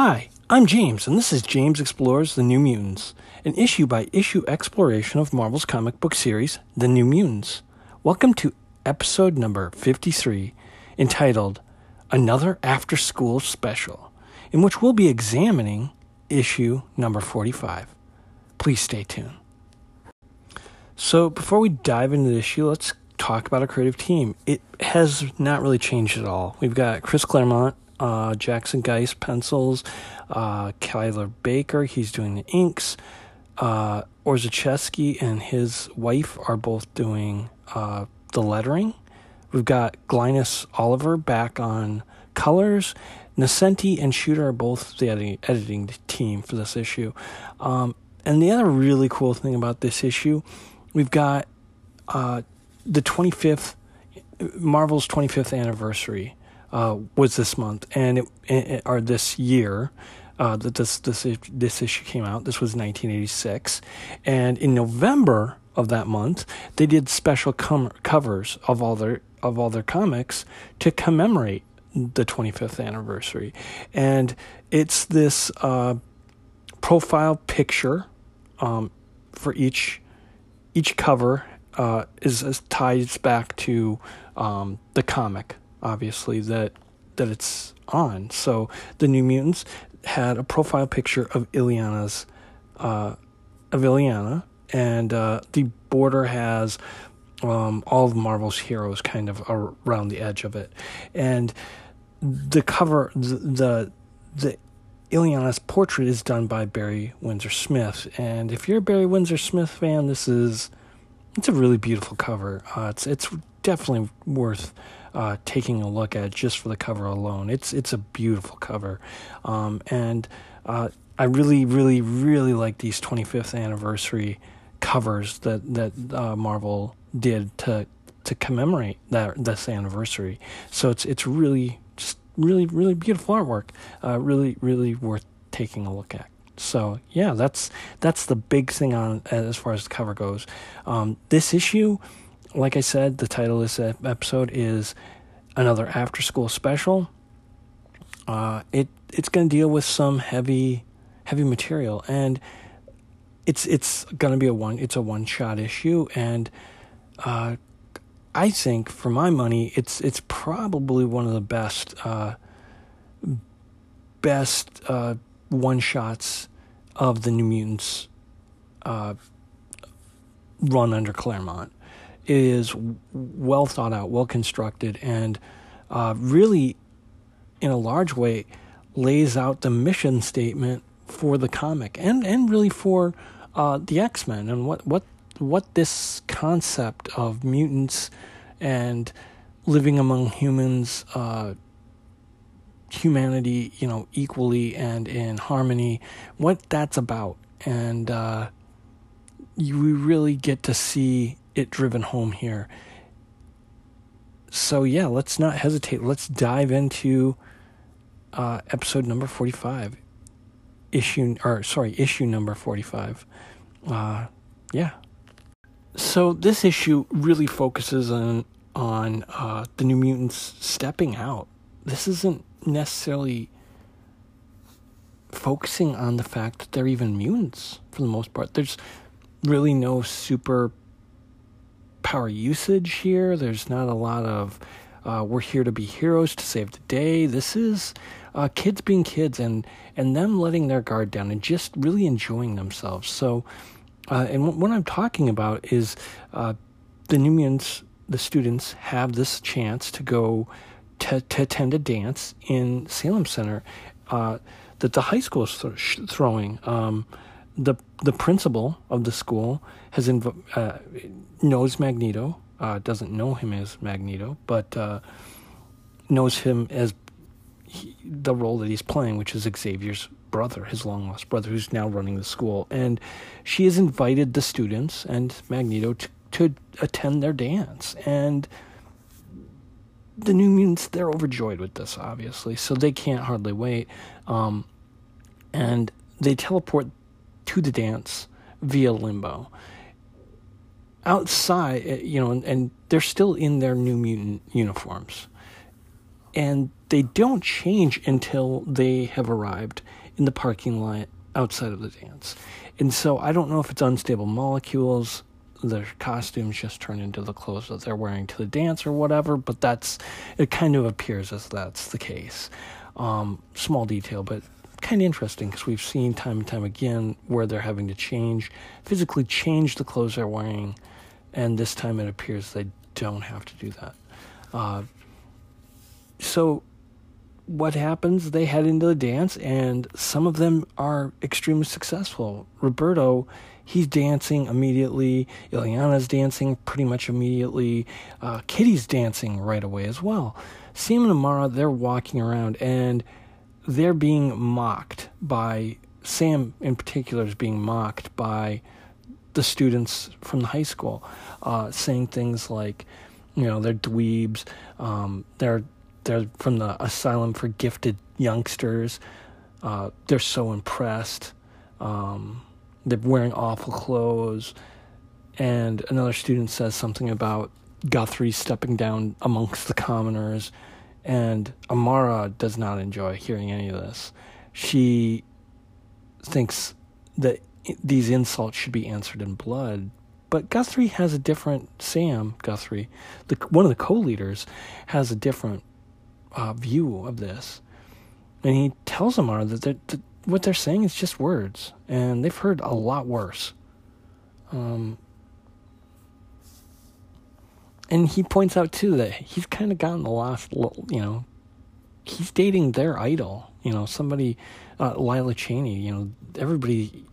Hi, I'm James, and this is James Explores The New Mutants, an issue by issue exploration of Marvel's comic book series, The New Mutants. Welcome to episode number 53, entitled Another After School Special, in which we'll be examining issue number 45. Please stay tuned. So, before we dive into the issue, let's talk about our creative team. It has not really changed at all. We've got Chris Claremont uh, Jackson Guice pencils, uh, Kyle Baker, he's doing the inks. Uh, Orzechowski and his wife are both doing uh, the lettering. We've got Glynis Oliver back on colors. Nocenti and Shooter are both the editing, editing team for this issue. Um, and the other really cool thing about this issue, we've got uh, the 25th, Marvel's 25th anniversary uh, was this month, and it, it, or this year. Uh, that this this this issue came out. This was 1986, and in November of that month, they did special com- covers of all their of all their comics to commemorate the 25th anniversary, and it's this uh, profile picture um, for each each cover uh, is, is ties back to um, the comic obviously that that it's on. So the New Mutants had a profile picture of Illyana's uh, of Illyana, and uh, the border has um, all of Marvel's heroes kind of around the edge of it, and the cover the the, the Illyana's portrait is done by Barry Windsor Smith, and if you're a Barry Windsor Smith fan, this is it's a really beautiful cover. Uh, it's it's definitely worth uh, taking a look at just for the cover alone. It's it's a beautiful cover, um, and uh, I really, really, really like these 25th anniversary covers that that uh, Marvel did to to commemorate that this anniversary. So it's it's really just really really beautiful artwork. Uh, really really worth taking a look at. So yeah, that's that's the big thing on as far as the cover goes. Um, this issue like I said, the title of this episode is another after school special. Uh, it it's going to deal with some heavy heavy material, and it's it's going to be a one it's a one shot issue, and uh, I think for my money, it's it's probably one of the best uh, best uh, one shots of the New Mutants uh, run under Claremont is well thought out, well constructed, and uh, really, in a large way, lays out the mission statement for the comic and and really for uh, the X Men and what what what this concept of mutants and living among humans, uh, humanity, you know, equally and in harmony, what that's about, and uh, you really get to see it driven home here. So, yeah, let's not hesitate. Let's dive into uh, episode number 45. Issue, or sorry, issue number 45. Uh, yeah. So, this issue really focuses on, on uh, the New Mutants stepping out. This isn't necessarily focusing on the fact that they're even mutants for the most part. There's really no super power usage here. There's not a lot of uh, we're here to be heroes to save the day. This is uh, kids being kids and and them letting their guard down and just really enjoying themselves. So, uh, and w- what I'm talking about is uh, the New Mutants, the students have this chance to go to, to attend a dance in Salem Center uh, that the high school is th- throwing. Um, the the principal of the school has inv- uh, knows Magneto, uh, doesn't know him as Magneto, but uh, knows him as he, the role that he's playing, which is Xavier's brother, his long lost brother, who's now running the school. And she has invited the students and Magneto to, to attend their dance. And the New Mutants, they're overjoyed with this, obviously, so they can't hardly wait. Um, and they teleport to the dance via limbo. Outside, eh, you know, and, and they're still in their new mutant uniforms. And they don't change until they have arrived in the parking lot outside of the dance. And so I don't know if it's unstable molecules, their costumes just turn into the clothes that they're wearing to the dance or whatever, but that's it kind of appears as that's the case. Um, small detail, but kind of interesting because we've seen time and time again where they're having to change, physically change the clothes they're wearing, and this time it appears they don't have to do that. Uh, so what happens? They head into the dance, and some of them are extremely successful. Roberto, he's dancing immediately. Illyana's dancing pretty much immediately. Uh, Kitty's dancing right away as well. Sam and Amara, they're walking around, and they're being mocked by Sam, in particular, is being mocked by the students from the high school, uh, saying things like, you know, they're dweebs, um, they're they're from the Asylum for Gifted Youngsters. Uh, they're so impressed. Um, they're wearing awful clothes. And another student says something about Guthrie stepping down amongst the commoners. And Amara does not enjoy hearing any of this. She thinks that these insults should be answered in blood. But Guthrie has a different, Sam Guthrie, the, one of the co leaders, has a different uh, view of this. And he tells Amara that, that what they're saying is just words, and they've heard a lot worse. Um, and he points out too that he's kind of gotten the last, little, you know, he's dating their idol, you know, somebody, uh, Lila Cheney. You know, everybody,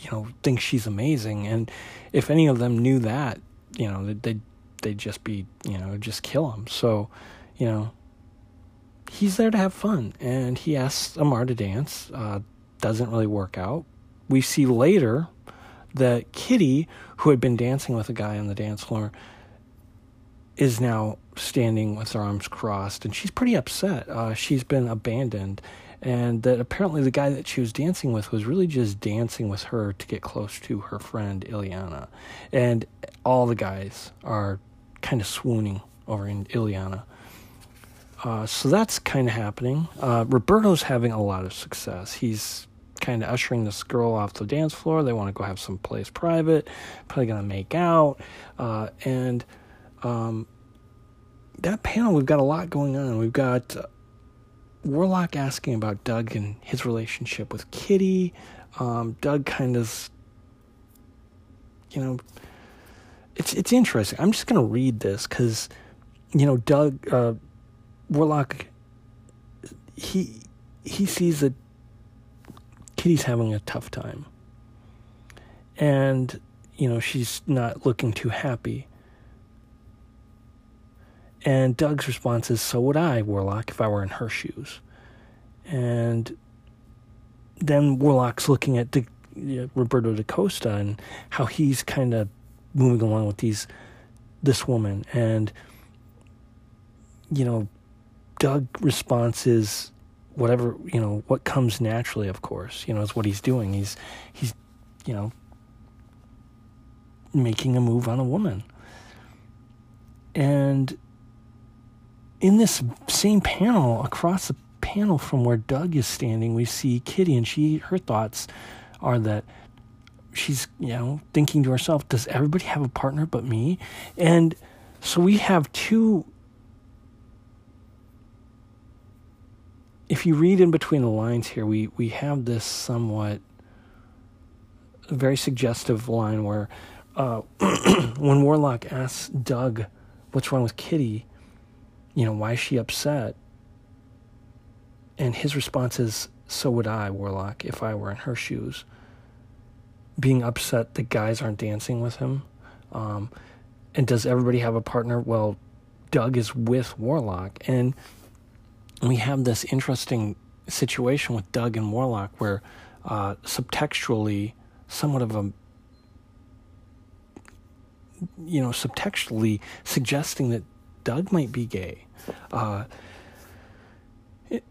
you know, thinks she's amazing, and if any of them knew that, you know, they'd they'd just be, you know, just kill him. So, you know, he's there to have fun, and he asks Amar to dance. Uh, doesn't really work out. We see later that Kitty, who had been dancing with a guy on the dance floor, is now standing with her arms crossed, and she's pretty upset. Uh, she's been abandoned, and that apparently the guy that she was dancing with was really just dancing with her to get close to her friend Illyana. And all the guys are kind of swooning over in Illyana. Uh, so that's kind of happening. Uh, Roberto's having a lot of success. He's kind of ushering this girl off the dance floor. They want to go have some place private, probably going to make out. Uh, and um, that panel, we've got a lot going on. We've got uh, Warlock asking about Doug and his relationship with Kitty. Um, Doug kind of, you know, it's it's interesting. I'm just to read this because, you know, Doug uh, Warlock, he he sees that Kitty's having a tough time, and you know she's not looking too happy. And Doug's response is, "So would I, Warlock, if I were in her shoes." And then Warlock's looking at Roberto da Costa and how he's kind of moving along with these this woman, and you know Doug response is whatever you know what comes naturally of course you know is what he's doing. He's he's you know making a move on a woman. And in this same panel across the panel from where Doug is standing we see Kitty and she her thoughts are that she's you know thinking to herself does everybody have a partner but me? And so we have two if you read in between the lines here, we, we have this somewhat very suggestive line where uh, when Warlock asks Doug what's wrong with Kitty, you know, why is she upset? And his response is, so would I, Warlock, if I were in her shoes. Being upset that guys aren't dancing with him. Um, and does everybody have a partner? Well, Doug is with Warlock. And we have this interesting situation with Doug and Warlock where uh, subtextually, somewhat of a you know, subtextually suggesting that Doug might be gay. Uh,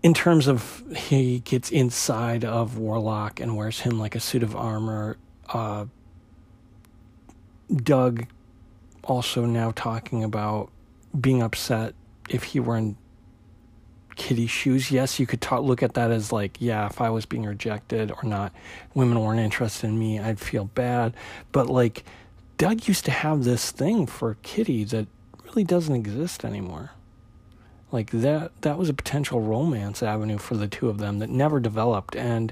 in terms of he gets inside of Warlock and wears him like a suit of armor. Uh, Doug also now talking about being upset if he were in Kitty's shoes. Yes, you could talk, look at that as like, yeah, if I was being rejected or not, women weren't interested in me, I'd feel bad. But like, Doug used to have this thing for Kitty that really doesn't exist anymore. Like that, that was a potential romance avenue for the two of them that never developed, and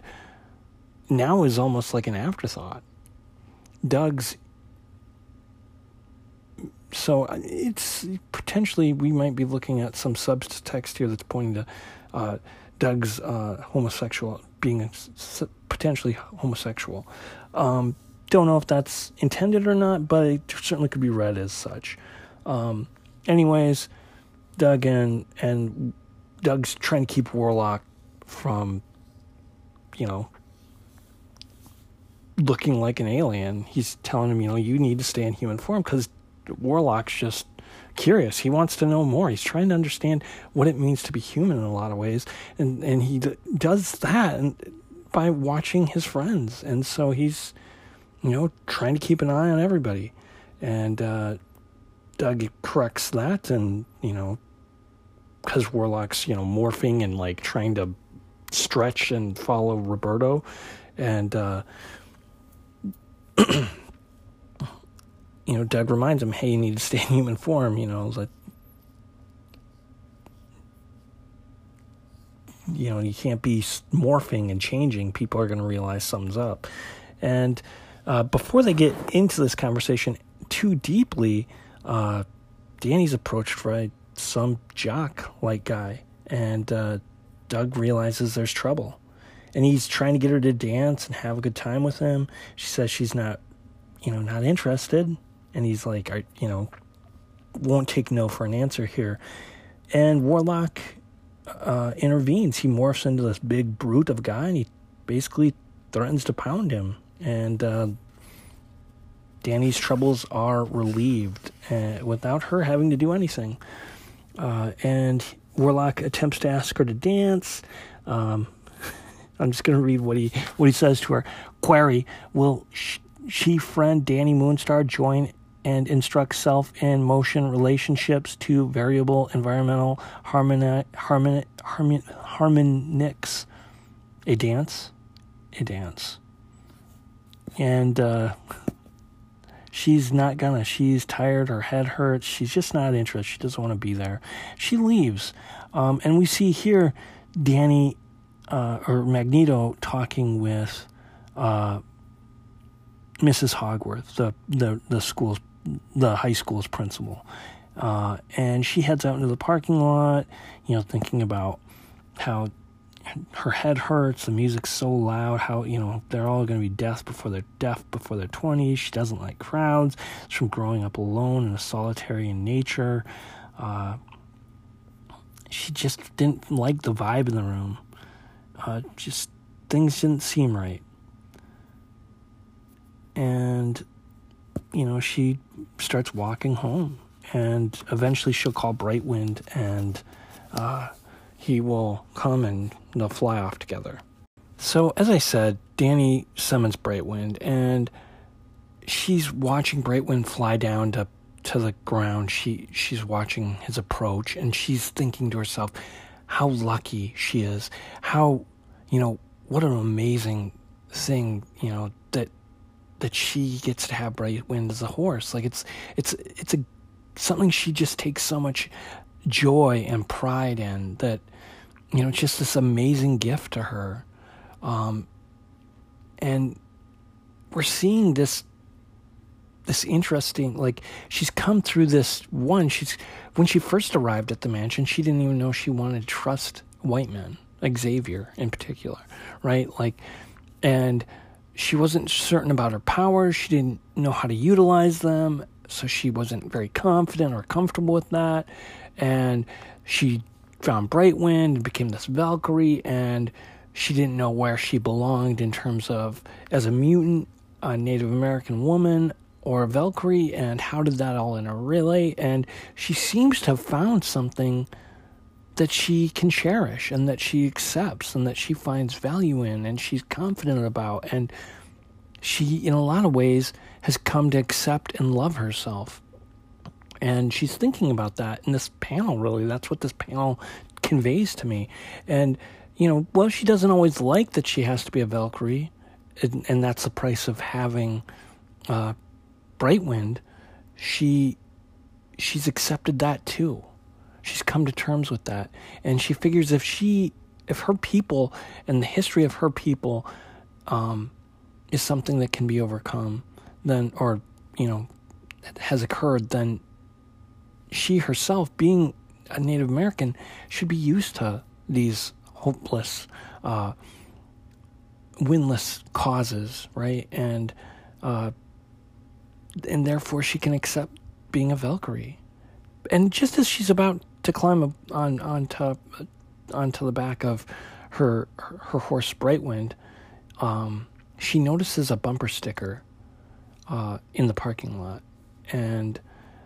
now is almost like an afterthought. Doug's so uh, it's potentially we might be looking at some subtext here that's pointing to uh, Doug's uh, homosexual being potentially homosexual. Um, don't know if that's intended or not, but it certainly could be read as such. Um, anyways, Doug and and Doug's trying to keep Warlock from, you know, looking like an alien. He's telling him, you know, you need to stay in human form because Warlock's just curious. He wants to know more. He's trying to understand what it means to be human in a lot of ways, and and he d- does that and by watching his friends. And so he's, you know, trying to keep an eye on everybody. And uh, Doug corrects that, and you know, because Warlock's you know morphing and like trying to stretch and follow Roberto, and. Uh, you know, Doug reminds him, hey, you need to stay in human form, you know, like, you know, you can't be morphing and changing. People are going to realize something's up. And uh, before they get into this conversation too deeply, uh, Danny's approached by some jock like guy, and uh, Doug realizes there's trouble. And he's trying to get her to dance and have a good time with him. She says she's not, you know, not interested and he's like, I, you know, won't take no for an answer here. And Warlock uh, intervenes. He morphs into this big brute of a guy, and he basically threatens to pound him. And uh, Danny's troubles are relieved uh, without her having to do anything. Uh, and Warlock attempts to ask her to dance. Um, I'm just going to read what he what he says to her. Query: Will she friend Danny Moonstar join and instruct self in motion relationships to variable environmental harmoni- harmoni- harmon- harmonics. A dance? A dance. And uh, she's not gonna. She's tired, her head hurts, she's just not interested. She doesn't want to be there. She leaves. Um, and we see here Danny uh, or Magneto talking with uh, Mrs. Hogworth, the, the, the school's the high school's principal. Uh, and she heads out into the parking lot, you know, thinking about how her head hurts, the music's so loud, how, you know, they're all going to be deaf before they're deaf before their 20s. She doesn't like crowds. It's from growing up alone in a solitary in nature. Uh, she just didn't like the vibe in the room. Uh, just things didn't seem right. And you know, she starts walking home. And eventually she'll call Brightwind and uh, he will come and they'll fly off together. So, as I said, Danny summons Brightwind and she's watching Brightwind fly down to, to the ground. She, she's watching his approach and she's thinking to herself how lucky she is. How, you know, what an amazing thing, you know, that that she gets to have Brightwind as a horse. Like it's it's it's a something she just takes so much joy and pride in that you know just this amazing gift to her. Um, and we're seeing this this interesting like she's come through this one she's when she first arrived at the mansion she didn't even know she wanted to trust white men xavier in particular right like and she wasn't certain about her powers. She didn't know how to utilize them. So she wasn't very confident or comfortable with that. And she found Brightwind and became this Valkyrie. And she didn't know where she belonged in terms of as a mutant, a Native American woman, or a Valkyrie. And how did that all interrelate? And she seems to have found something that she can cherish and that she accepts and that she finds value in and she's confident about and she in a lot of ways has come to accept and love herself and she's thinking about that in this panel really that's what this panel conveys to me. And, you know, well, she doesn't always like that she has to be a Valkyrie, and, and that's the price of having uh, Brightwind. She she's accepted that too. She's come to terms with that, and she figures if she if her people and the history of her people um, is something that can be overcome, then or you know has occurred, then she herself, being a Native American, should be used to these hopeless, uh, winless causes, right? And uh, and therefore she can accept being a Valkyrie. And just as she's about to climb on on top onto the back of her her, her horse Brightwind, um, she notices a bumper sticker uh, in the parking lot, and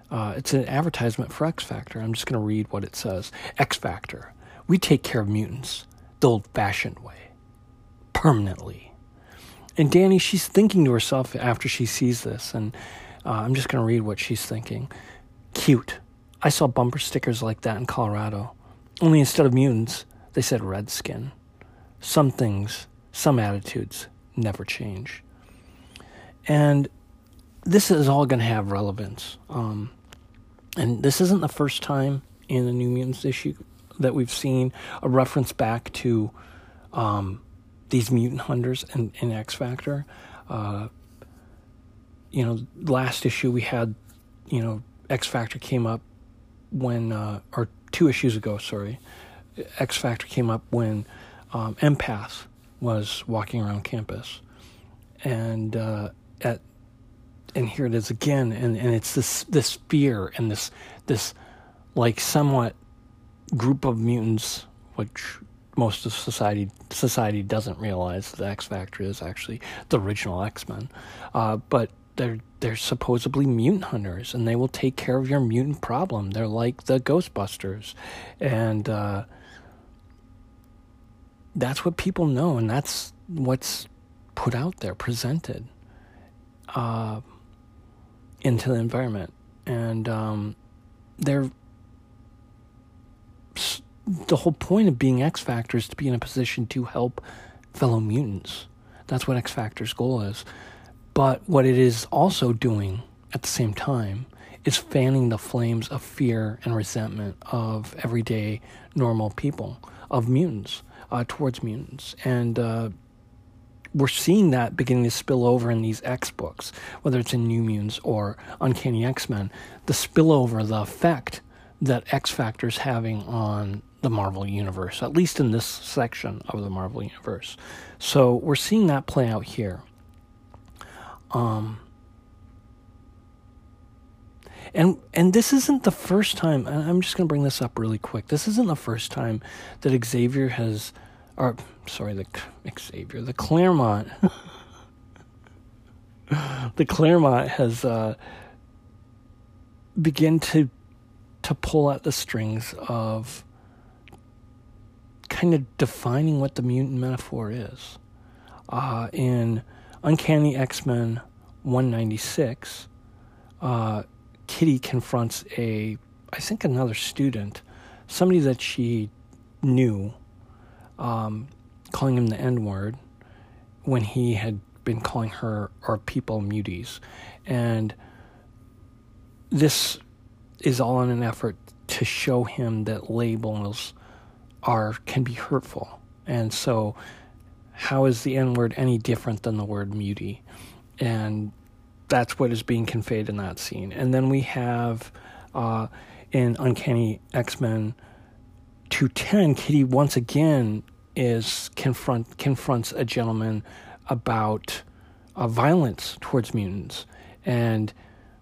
uh, it's an advertisement for X Factor. I'm just going to read what it says. X Factor. We take care of mutants the old-fashioned way, permanently. And Danny, she's thinking to herself after she sees this, and uh, I'm just going to read what she's thinking. Cute. I saw bumper stickers like that in Colorado. Only instead of mutants, they said redskin. Some things, some attitudes never change. And this is all going to have relevance. Um, and this isn't the first time in the New Mutants issue that we've seen a reference back to um, these mutant hunters in X Factor. Uh, you know, last issue we had, you know, X Factor came up when, uh, or two issues ago, sorry, X Factor came up when um, Empath was walking around campus, and uh, at and here it is again, and, and it's this this fear and this this like somewhat group of mutants, which most of society society doesn't realize the X Factor is actually the original X Men, uh, but they're they're supposedly mutant hunters, and they will take care of your mutant problem. They're like the Ghostbusters, and uh, that's what people know, and that's what's put out there, presented. Uh, into the environment, and um, they're the whole point of being X Factor is to be in a position to help fellow mutants. That's what X Factor's goal is. But what it is also doing at the same time is fanning the flames of fear and resentment of everyday normal people, of mutants, uh, towards mutants. And uh, we're seeing that beginning to spill over in these X books, whether it's in New Mutants or Uncanny X Men. The spillover, the effect that X Factor is having on the Marvel Universe, at least in this section of the Marvel Universe. So we're seeing that play out here. Um, and and this isn't the first time. I'm just going to bring this up really quick. This isn't the first time that Xavier has, or sorry, the Xavier, the Claremont, the Claremont has uh, begin to to pull at the strings of kind of defining what the mutant metaphor is. Uh, in Uncanny X Men 196, uh, Kitty confronts a, I think, another student, somebody that she knew, um, calling him the N word when he had been calling her or people muties. And this is all in an effort to show him that labels are can be hurtful. And so how is the N word any different than the word mutie? And that's what is being conveyed in that scene. And then we have uh, in Uncanny X Men 210, Kitty once again is confront confronts a gentleman about uh, violence towards mutants, and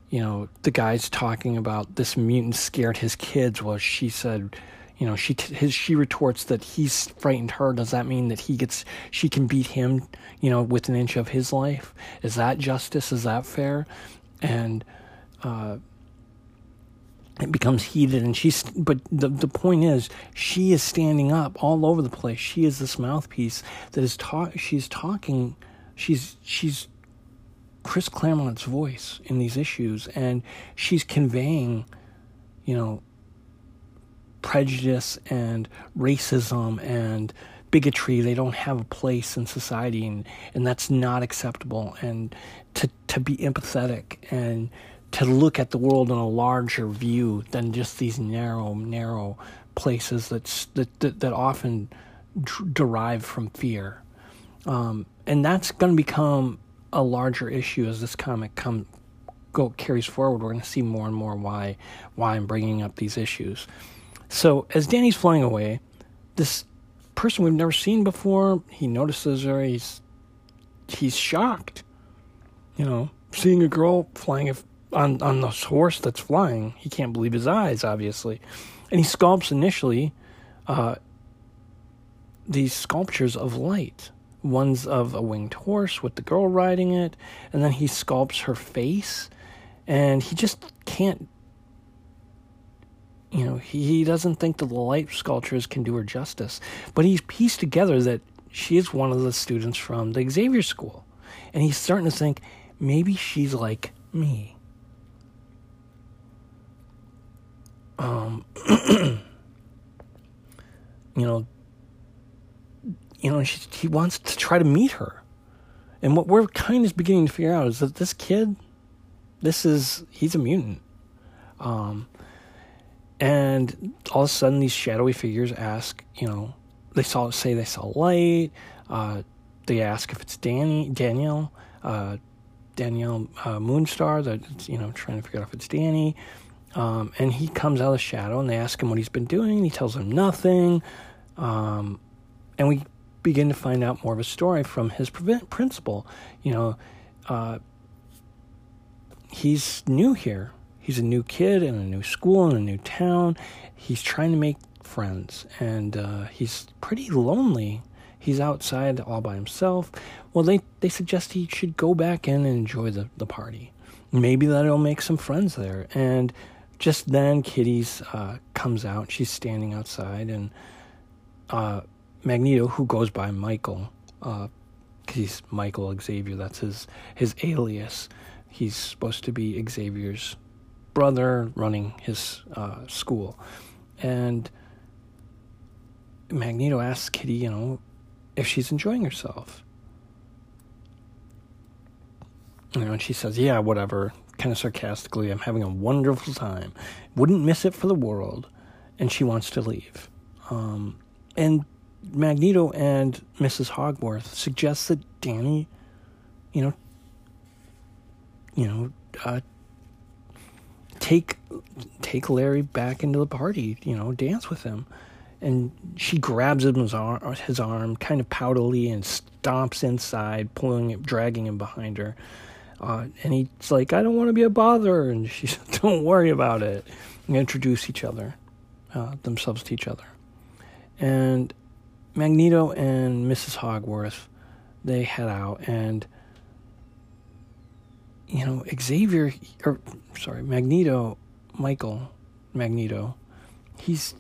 you know the guy's talking about this mutant scared his kids. Well, she said you know, she t- his she retorts that he's frightened her. Does that mean that he gets she can beat him, you know, with an inch of his life? Is that justice? Is that fair? And uh, it becomes heated, and she's. But the the point is, she is standing up all over the place. She is this mouthpiece that is talk. She's talking. She's she's Chris Claremont's voice in these issues, and she's conveying, you know, prejudice and racism and bigotry they don't have a place in society and, and that's not acceptable and to to be empathetic and to look at the world in a larger view than just these narrow narrow places that's, that that, that often d- derive from fear um, and that's going to become a larger issue as this comic come go carries forward. We're going to see more and more why why I'm bringing up these issues. So as Danny's flying away, this person we've never seen before, he notices her. He's he's shocked. You know, seeing a girl flying on on this horse that's flying. He can't believe his eyes, obviously, and he sculpts initially uh, these sculptures of light one's of a winged horse with the girl riding it, and then he sculpts her face, and he just can't. You know, he, he doesn't think that the light sculptures can do her justice, but he's pieced together that she is one of the students from the Xavier School, and he's starting to think maybe she's like me. Um, you know, you know, she, he wants to try to meet her. And what we're kind of beginning to figure out is that this kid, this is, he's a mutant. Um, and all of a sudden, these shadowy figures ask, you know, they saw say they saw light. Uh, they ask if it's Danny, Danielle, uh, Danielle uh, Moonstar. That you know, trying to figure out if it's Danny. Um, and he comes out of the shadow, and they ask him what he's been doing. He tells them nothing. Um, and we begin to find out more of a story from his principal. You know, uh, he's new here. He's a new kid in a new school in a new town. He's trying to make friends, and uh, he's pretty lonely. He's outside all by himself. Well, they, they suggest he should go back in and enjoy the, the party. Maybe that'll make some friends there. And just then, Kitty's uh, comes out. She's standing outside, and uh, Magneto, who goes by Michael, uh, he's Michael Xavier. That's his his alias. He's supposed to be Xavier's brother, running his uh, school, and Magneto asks Kitty, you know, if she's enjoying herself. You know, and she says, "Yeah, whatever." Kind of sarcastically, "I'm having a wonderful time. Wouldn't miss it for the world." And she wants to leave. Um, and Magneto and Mrs. Hogworth suggest that Danny, you know, you know, uh, take take Larry back into the party. You know, dance with him. And she grabs him his arm, his arm, kind of poutily, and stomps inside, pulling dragging him behind her. Uh, and he's like, "I don't want to be a bother," and she said, "Don't worry about it." And introduce each other, uh, themselves to each other, and Magneto and Mrs. Hogworth, they head out, and you know Xavier, or sorry, Magneto, Michael, Magneto, he's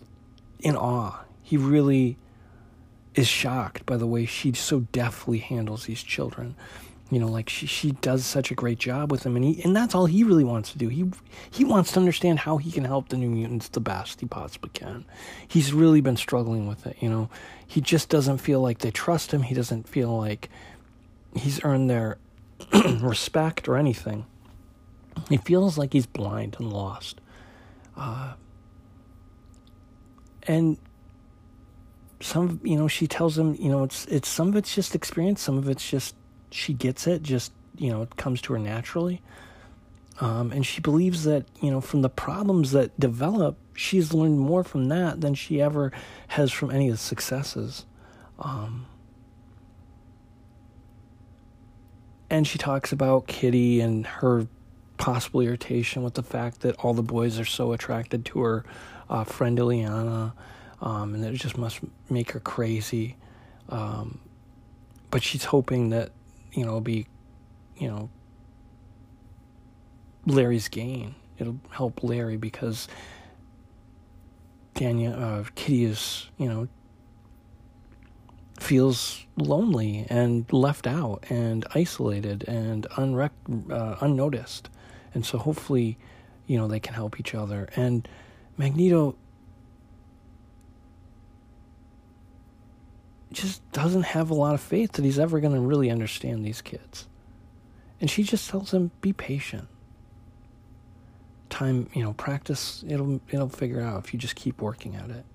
in awe. He really is shocked by the way she so deftly handles these children you know like she she does such a great job with him and he and that's all he really wants to do. He he wants to understand how he can help the new mutants the best he possibly can. He's really been struggling with it you know. He just doesn't feel like they trust him. He doesn't feel like he's earned their respect or anything. He feels like he's blind and lost. Uh, and some you know she tells him you know it's it's some of it's just experience some of it's just she gets it, just, you know, it comes to her naturally. Um, and she believes that, you know, from the problems that develop, she's learned more from that than she ever has from any of the successes. Um, and she talks about Kitty and her possible irritation with the fact that all the boys are so attracted to her uh, friend Illyana, um, and that it just must make her crazy. Um, but she's hoping that you know, be, you know, Larry's gain. It'll help Larry because Daniel, uh, Kitty is, you know, feels lonely and left out and isolated and unrec- uh, unnoticed. And so hopefully, you know, they can help each other. And Magneto just doesn't have a lot of faith that he's ever going to really understand these kids. And she just tells him, be patient. Time, you know, practice, it'll it'll figure out if you just keep working at it.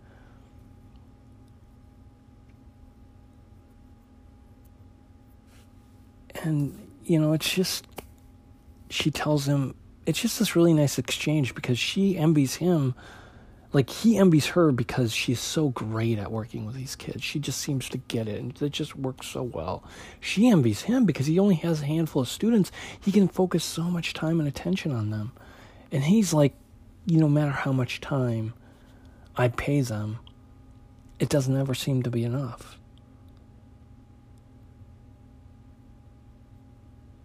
And, you know, it's just she tells him it's just this really nice exchange because she envies him like he envies her because she's so great at working with these kids. She just seems to get it and it just works so well. She envies him because he only has a handful of students. He can focus so much time and attention on them. And he's like, you know, no matter how much time I pay them, it doesn't ever seem to be enough.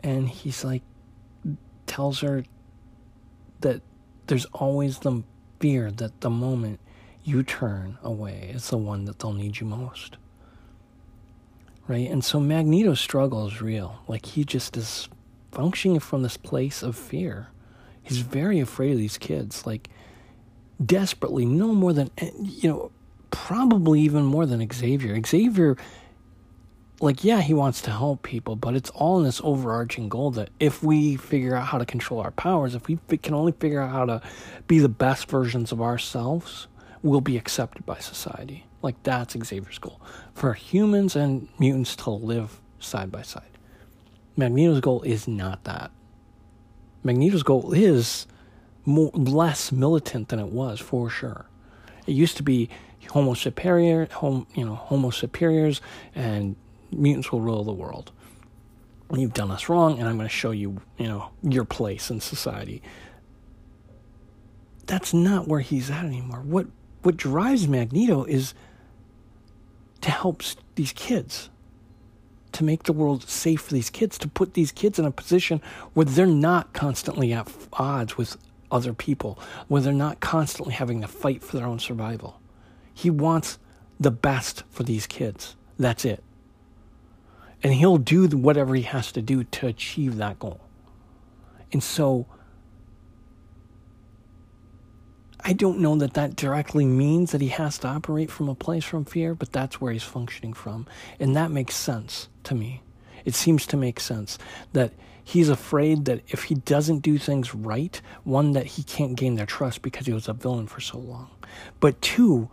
And he's like, tells her that there's always the fear that the moment you turn away is the one that they'll need you most. Right? And so Magneto's struggle is real. Like he just is functioning from this place of fear. He's very afraid of these kids, like desperately, no more than, eh, you know, probably even more than Xavier. Xavier like yeah he wants to help people but it's all in this overarching goal that if we figure out how to control our powers if we can only figure out how to be the best versions of ourselves we'll be accepted by society. Like that's xavier's goal. For humans and mutants to live side by side. Magneto's goal is not that. Magneto's goal is more less militant than it was for sure. It used to be homo superior you know homo superiors and mutants will rule the world. You've done us wrong, and I'm going to show you, you know, your place in society. That's not where he's at anymore. What what drives Magneto is to help these kids, to make the world safe for these kids, to put these kids in a position where they're not constantly at odds with other people, where they're not constantly having to fight for their own survival. He wants the best for these kids. That's it and he'll do whatever he has to do to achieve that goal. And so I don't know that that directly means that he has to operate from a place from fear, but that's where he's functioning from. And that makes sense to me. It seems to make sense that he's afraid that if he doesn't do things right, one, that he can't gain their trust because he was a villain for so long, but two,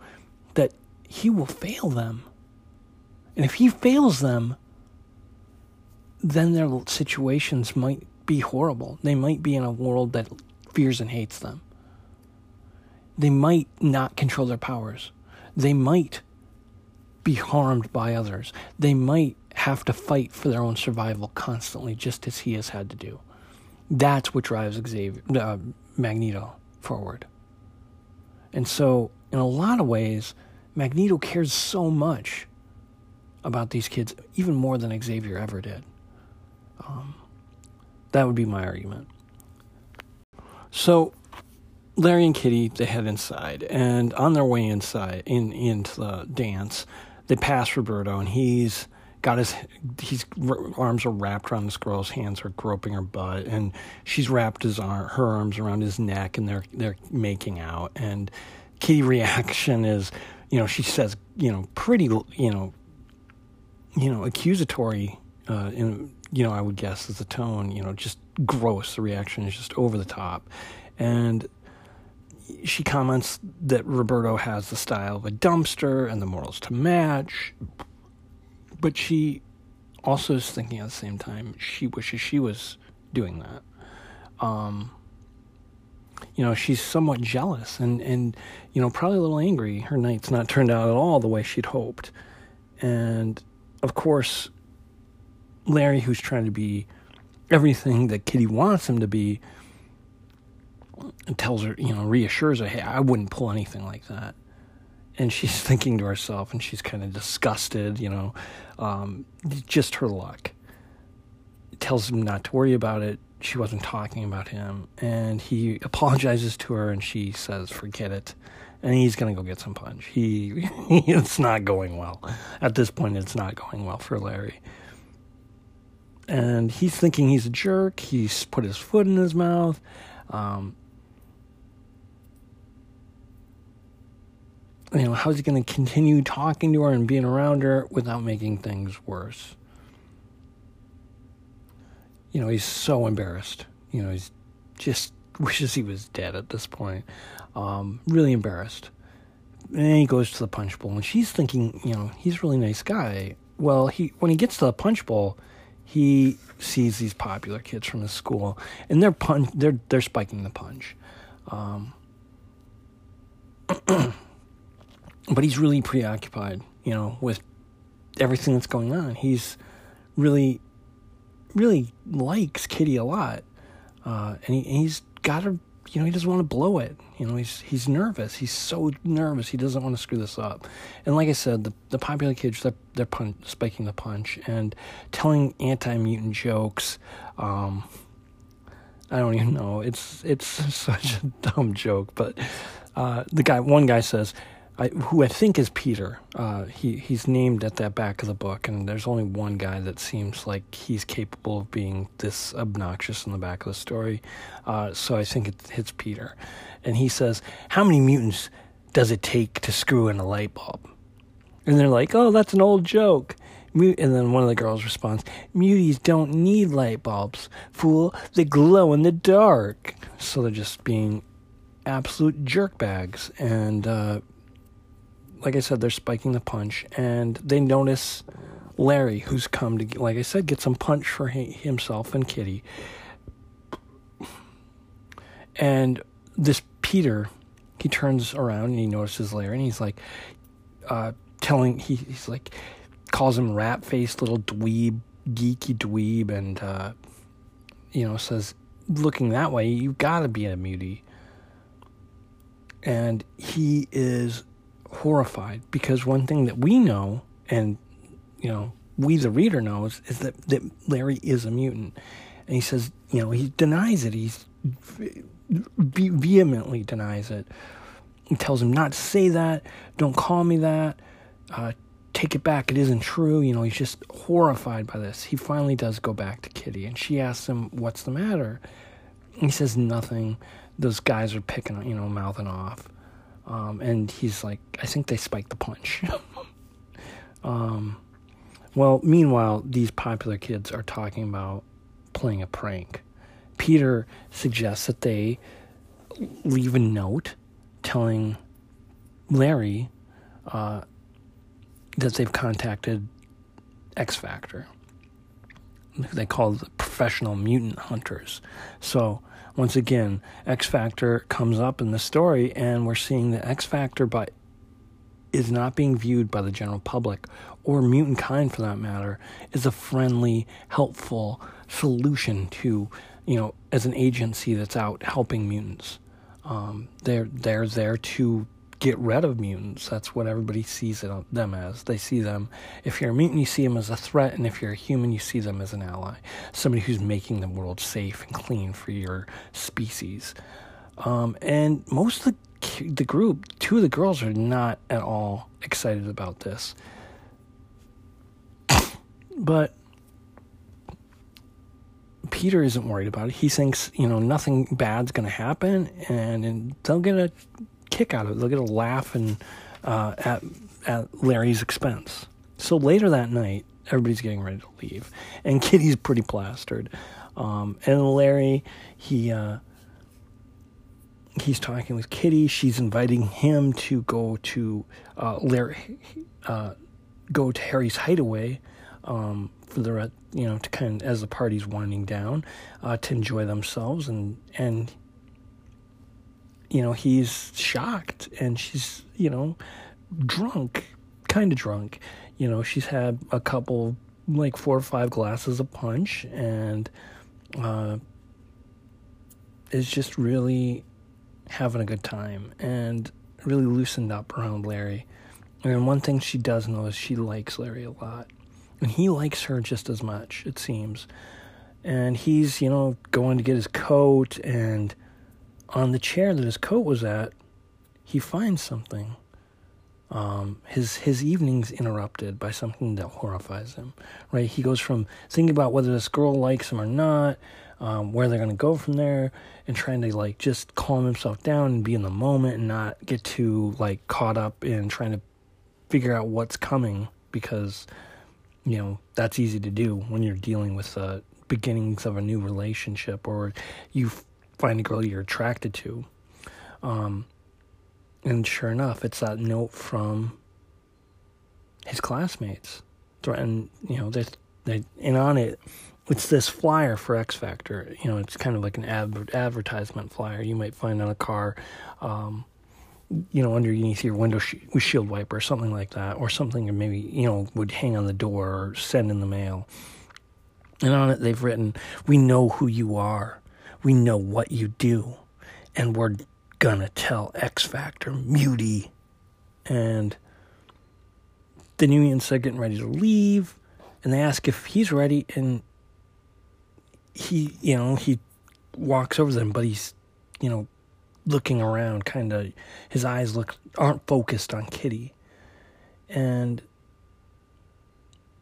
that he will fail them. And if he fails them, then their situations might be horrible. They might be in a world that fears and hates them. They might not control their powers. They might be harmed by others. They might have to fight for their own survival constantly, just as he has had to do. That's what drives Xavier, uh, Magneto forward. And so, in a lot of ways, Magneto cares so much about these kids, even more than Xavier ever did. Um, that would be my argument. So Larry and Kitty they head inside, and on their way inside in into the dance, they pass Roberto, and he's got his his arms are wrapped around this girl's hands are groping her butt, and she's wrapped his arm, her arms around his neck, and they're they're making out. And Kitty reaction is, you know, she says, you know, pretty, you know, you know, accusatory uh, in you know, I would guess is the tone, you know, just gross. The reaction is just over the top. And she comments that Roberto has the style of a dumpster and the morals to match. But she also is thinking at the same time, she wishes she was doing that. Um, you know, she's somewhat jealous and, and, you know, probably a little angry. Her night's not turned out at all the way she'd hoped. And of course, Larry, who's trying to be everything that Kitty wants him to be, tells her, you know, reassures her, hey, I wouldn't pull anything like that. And she's thinking to herself, and she's kind of disgusted, you know, um, just her luck. Tells him not to worry about it. She wasn't talking about him. And he apologizes to her, and she says, forget it. And he's going to go get some punch. He, it's not going well. At this point, it's not going well for Larry and he's thinking he's a jerk. He's put his foot in his mouth. Um, you know, how's he going to continue talking to her and being around her without making things worse? You know, he's so embarrassed. You know, he's just wishes he was dead at this point. Um, really embarrassed. And he goes to the punch bowl, and she's thinking, you know, he's a really nice guy. Well, he when he gets to the punch bowl, he sees these popular kids from his school, and they're punch, they're they're spiking the punch. Um, but he's really preoccupied, you know, with everything that's going on. He's really, really likes Kitty a lot, uh, and, he, and he's got her. You know, he doesn't want to blow it. You know, he's he's nervous. He's so nervous. He doesn't want to screw this up. And like I said, the the popular kids they're they're pun- spiking the punch and telling anti mutant jokes. Um, I don't even know. It's it's such a dumb joke, but uh, the guy, one guy says, I, who I think is Peter. Uh, he he's named at that back of the book, and there's only one guy that seems like he's capable of being this obnoxious in the back of the story. Uh, so I think it, it's Peter, and he says, "How many mutants does it take to screw in a light bulb?" And they're like, "Oh, that's an old joke." And then one of the girls responds, Muties don't need light bulbs, fool. They glow in the dark. So they're just being absolute jerkbags. And uh, like I said, they're spiking the punch, and they notice Larry, who's come to, like I said, get some punch for himself and Kitty. And this Peter, he turns around and he notices Larry, and he's like, uh, telling, he, he's like, calls him rat faced little dweeb, geeky dweeb, and, uh, you know, says, looking that way, you've gotta be a mutie and he is horrified because one thing that we know and you know we the reader knows is that, that Larry is a mutant. And he says you know he denies it. He's ve- vehemently denies it. He tells him not to say that. Don't call me that. Uh, take it back. It isn't true. You know he's just horrified by this. He finally does go back to kitty and she asks him what's the matter? He says nothing. Those guys are picking, you know, mouthing off. Um, and he's like, I think they spiked the punch. um, well, meanwhile, these popular kids are talking about playing a prank. Peter suggests that they leave a note telling Larry uh, that they've contacted X Factor. They call the professional mutant hunters. So once again, X Factor comes up in the story, and we're seeing that X Factor but is not being viewed by the general public or mutant kind for that matter is a friendly, helpful solution to you know as an agency that's out helping mutants. Um, they're they're there to get rid of mutants. That's what everybody sees them as. They see them, if you're a mutant, you see them as a threat, and if you're a human, you see them as an ally. Somebody who's making the world safe and clean for your species. Um, and most of the, the group, two of the girls, are not at all excited about this. but Peter isn't worried about it. He thinks, you know, nothing bad's going to happen, and, and they'll get a kick out of it. They'll get a laugh and uh, at at Larry's expense. So later that night, everybody's getting ready to leave, and Kitty's pretty plastered. Um, and Larry, he uh, he's talking with Kitty. She's inviting him to go to uh, Larry, uh, go to Harry's hideaway um, for the you know to kind of, as the party's winding down uh, to enjoy themselves and and you know, he's shocked and she's, you know, drunk, kind of drunk. You know, she's had a couple, like four or five glasses of punch and uh, is just really having a good time and really loosened up around Larry. And one thing she does know is she likes Larry a lot. And he likes her just as much, it seems. And he's, you know, going to get his coat and on the chair that his coat was at, he finds something. Um, his his evening's interrupted by something that horrifies him. Right? He goes from thinking about whether this girl likes him or not, um, where they're to go from there and trying to like just calm himself down and be in the moment and not get too like caught up in trying to figure out what's coming because you know that's easy to do when you're dealing with the beginnings of a new relationship or you find a girl you're attracted to um, and sure enough it's that note from his classmates and you know they they and on it it's this flyer for X Factor. You know, it's kind of like an ad- advertisement flyer you might find on a car, um, you know, underneath your window sh- shield wiper or something like that, or something that maybe you know would hang on the door or send in the mail. And on it, they've written, "We know who you are. We know what you do, and we're gonna tell X Factor, Mutie." And the New are getting ready to leave, and they ask if he's ready, and he, you know, he walks over them, but he's, you know, looking around, kind of, his eyes look aren't focused on Kitty, and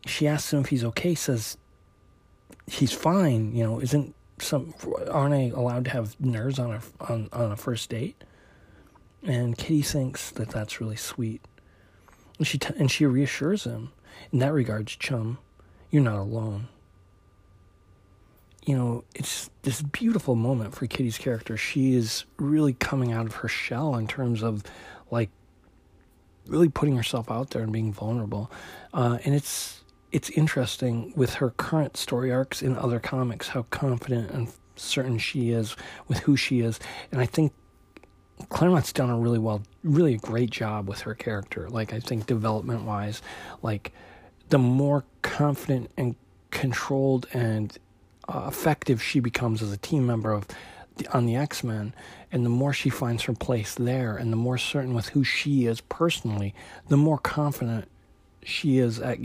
she asks him if he's okay. Says he's fine. You know, isn't some aren't I allowed to have nerves on a on on a first date? And Kitty thinks that that's really sweet, and she t- and she reassures him in that regards, chum, you're not alone you know, it's this beautiful moment for Kitty's character. She is really coming out of her shell in terms of like really putting herself out there and being vulnerable. Uh, and it's it's interesting with her current story arcs in other comics how confident and certain she is with who she is. And I think Claremont's done a really well, really great job with her character. Like I think development wise, like the more confident and controlled and uh, effective she becomes as a team member of the, on the X Men, and the more she finds her place there, and the more certain with who she is personally, the more confident she is. At,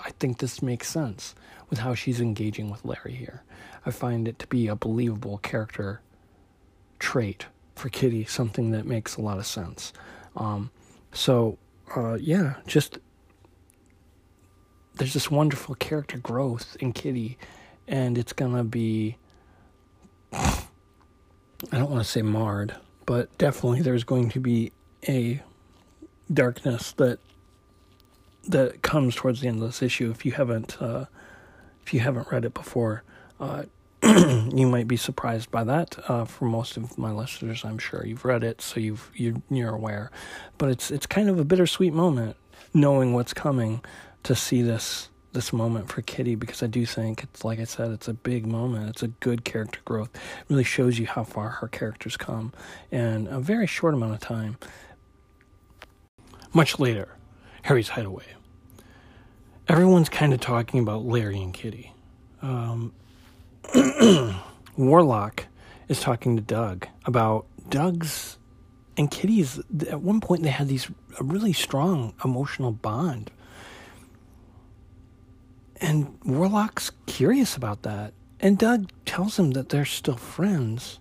I think this makes sense with how she's engaging with Larry here. I find it to be a believable character trait for Kitty, something that makes a lot of sense. Um, so, uh, yeah, just there's this wonderful character growth in Kitty and it's gonna be I don't want to say marred, but definitely there's going to be a darkness that that comes towards the end of this issue. If you haven't uh, if you haven't read it before, uh, you might be surprised by that. Uh, for most of my listeners, I'm sure you've read it, so you've you, you're aware. But it's it's kind of a bittersweet moment knowing what's coming to see this this moment for Kitty because I do think it's like I said, it's a big moment. It's a good character growth. It really shows you how far her characters come in a very short amount of time. Much later, Harry's hideaway. Everyone's kind of talking about Larry and Kitty. Um, Warlock is talking to Doug about Doug's and Kitty's. At one point, they had these a really strong emotional bond and Warlock's curious about that. And Doug tells him that they're still friends,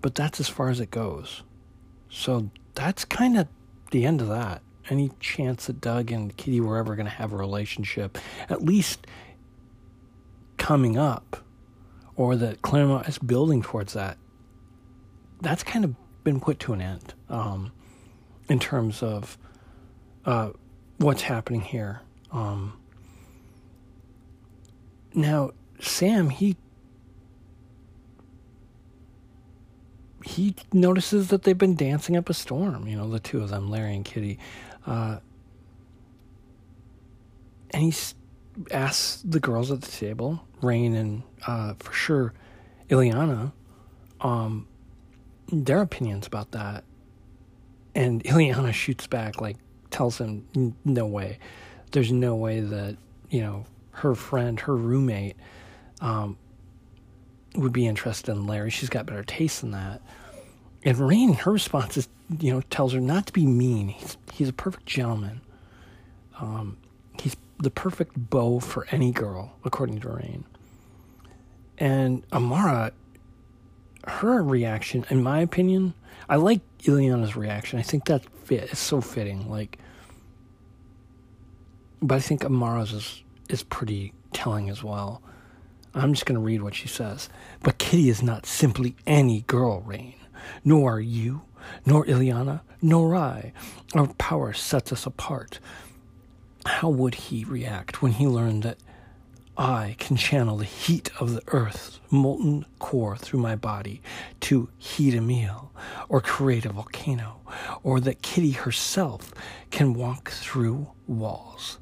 but that's as far as it goes. So that's kind of the end of that. Any chance that Doug and Kitty were ever going to have a relationship, at least coming up, or that Claremont is building towards that, that's kind of been put to an end um, in terms of uh, what's happening here. Um, now, Sam, he he notices that they've been dancing up a storm. You know, the two of them, Larry and Kitty, uh, and he asks the girls at the table, Rahne and uh, for sure Illyana, um, their opinions about that. And Illyana shoots back, like tells him, "No way. There's no way that you know her friend, her roommate, um, would be interested in Larry. She's got better taste than that. And Rahne, her response is, you know, tells her not to be mean. He's he's a perfect gentleman. Um, he's the perfect beau for any girl, according to Rahne. And Amara, her reaction, in my opinion, I like Illyana's reaction. I think that fit is so fitting. Like, but I think Amara's is is pretty telling as well. I'm just going to read what she says. But Kitty is not simply any girl, Rahne. Nor are you, nor Illyana, nor I. Our power sets us apart. How would he react when he learned that I can channel the heat of the earth's molten core through my body to heat a meal or create a volcano, or that Kitty herself can walk through walls?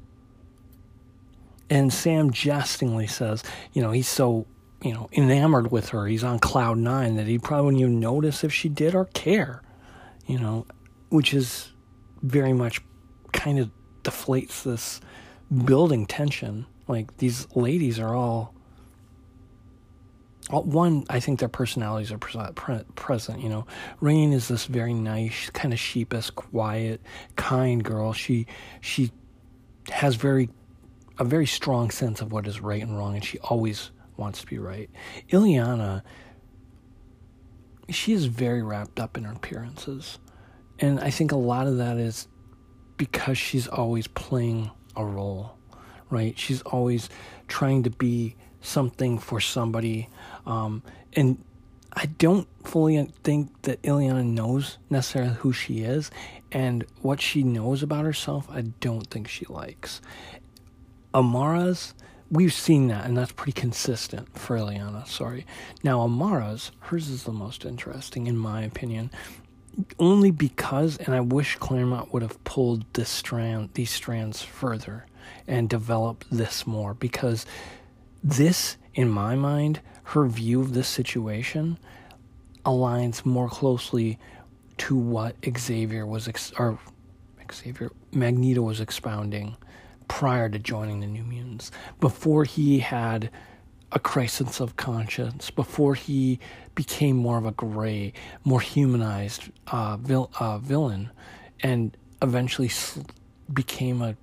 And Sam jestingly says, you know, he's so, you know, enamored with her. He's on cloud nine that he probably wouldn't even notice if she did or care, you know, which is very much kind of deflates this building tension. Like these ladies are all, one, I think their personalities are pre- present. You know, Rahne is this very nice, kind of sheepish, quiet, kind girl. She she has very a very strong sense of what is right and wrong, and she always wants to be right. Illyana, she is very wrapped up in her appearances. And I think a lot of that is because she's always playing a role, right? She's always trying to be something for somebody. Um, and I don't fully think that Illyana knows necessarily who she is, and what she knows about herself, I don't think she likes. Amara's, we've seen that, and that's pretty consistent for Illyana. Sorry. Now, Amara's, hers is the most interesting, in my opinion, only because, and I wish Claremont would have pulled this strand, these strands further, and developed this more, because this, in my mind, her view of this situation aligns more closely to what Xavier was, ex- or Xavier Magneto was expounding prior to joining the New Mutants, before he had a crisis of conscience, before he became more of a gray, more humanized uh, vil- uh, villain, and eventually sl- became a,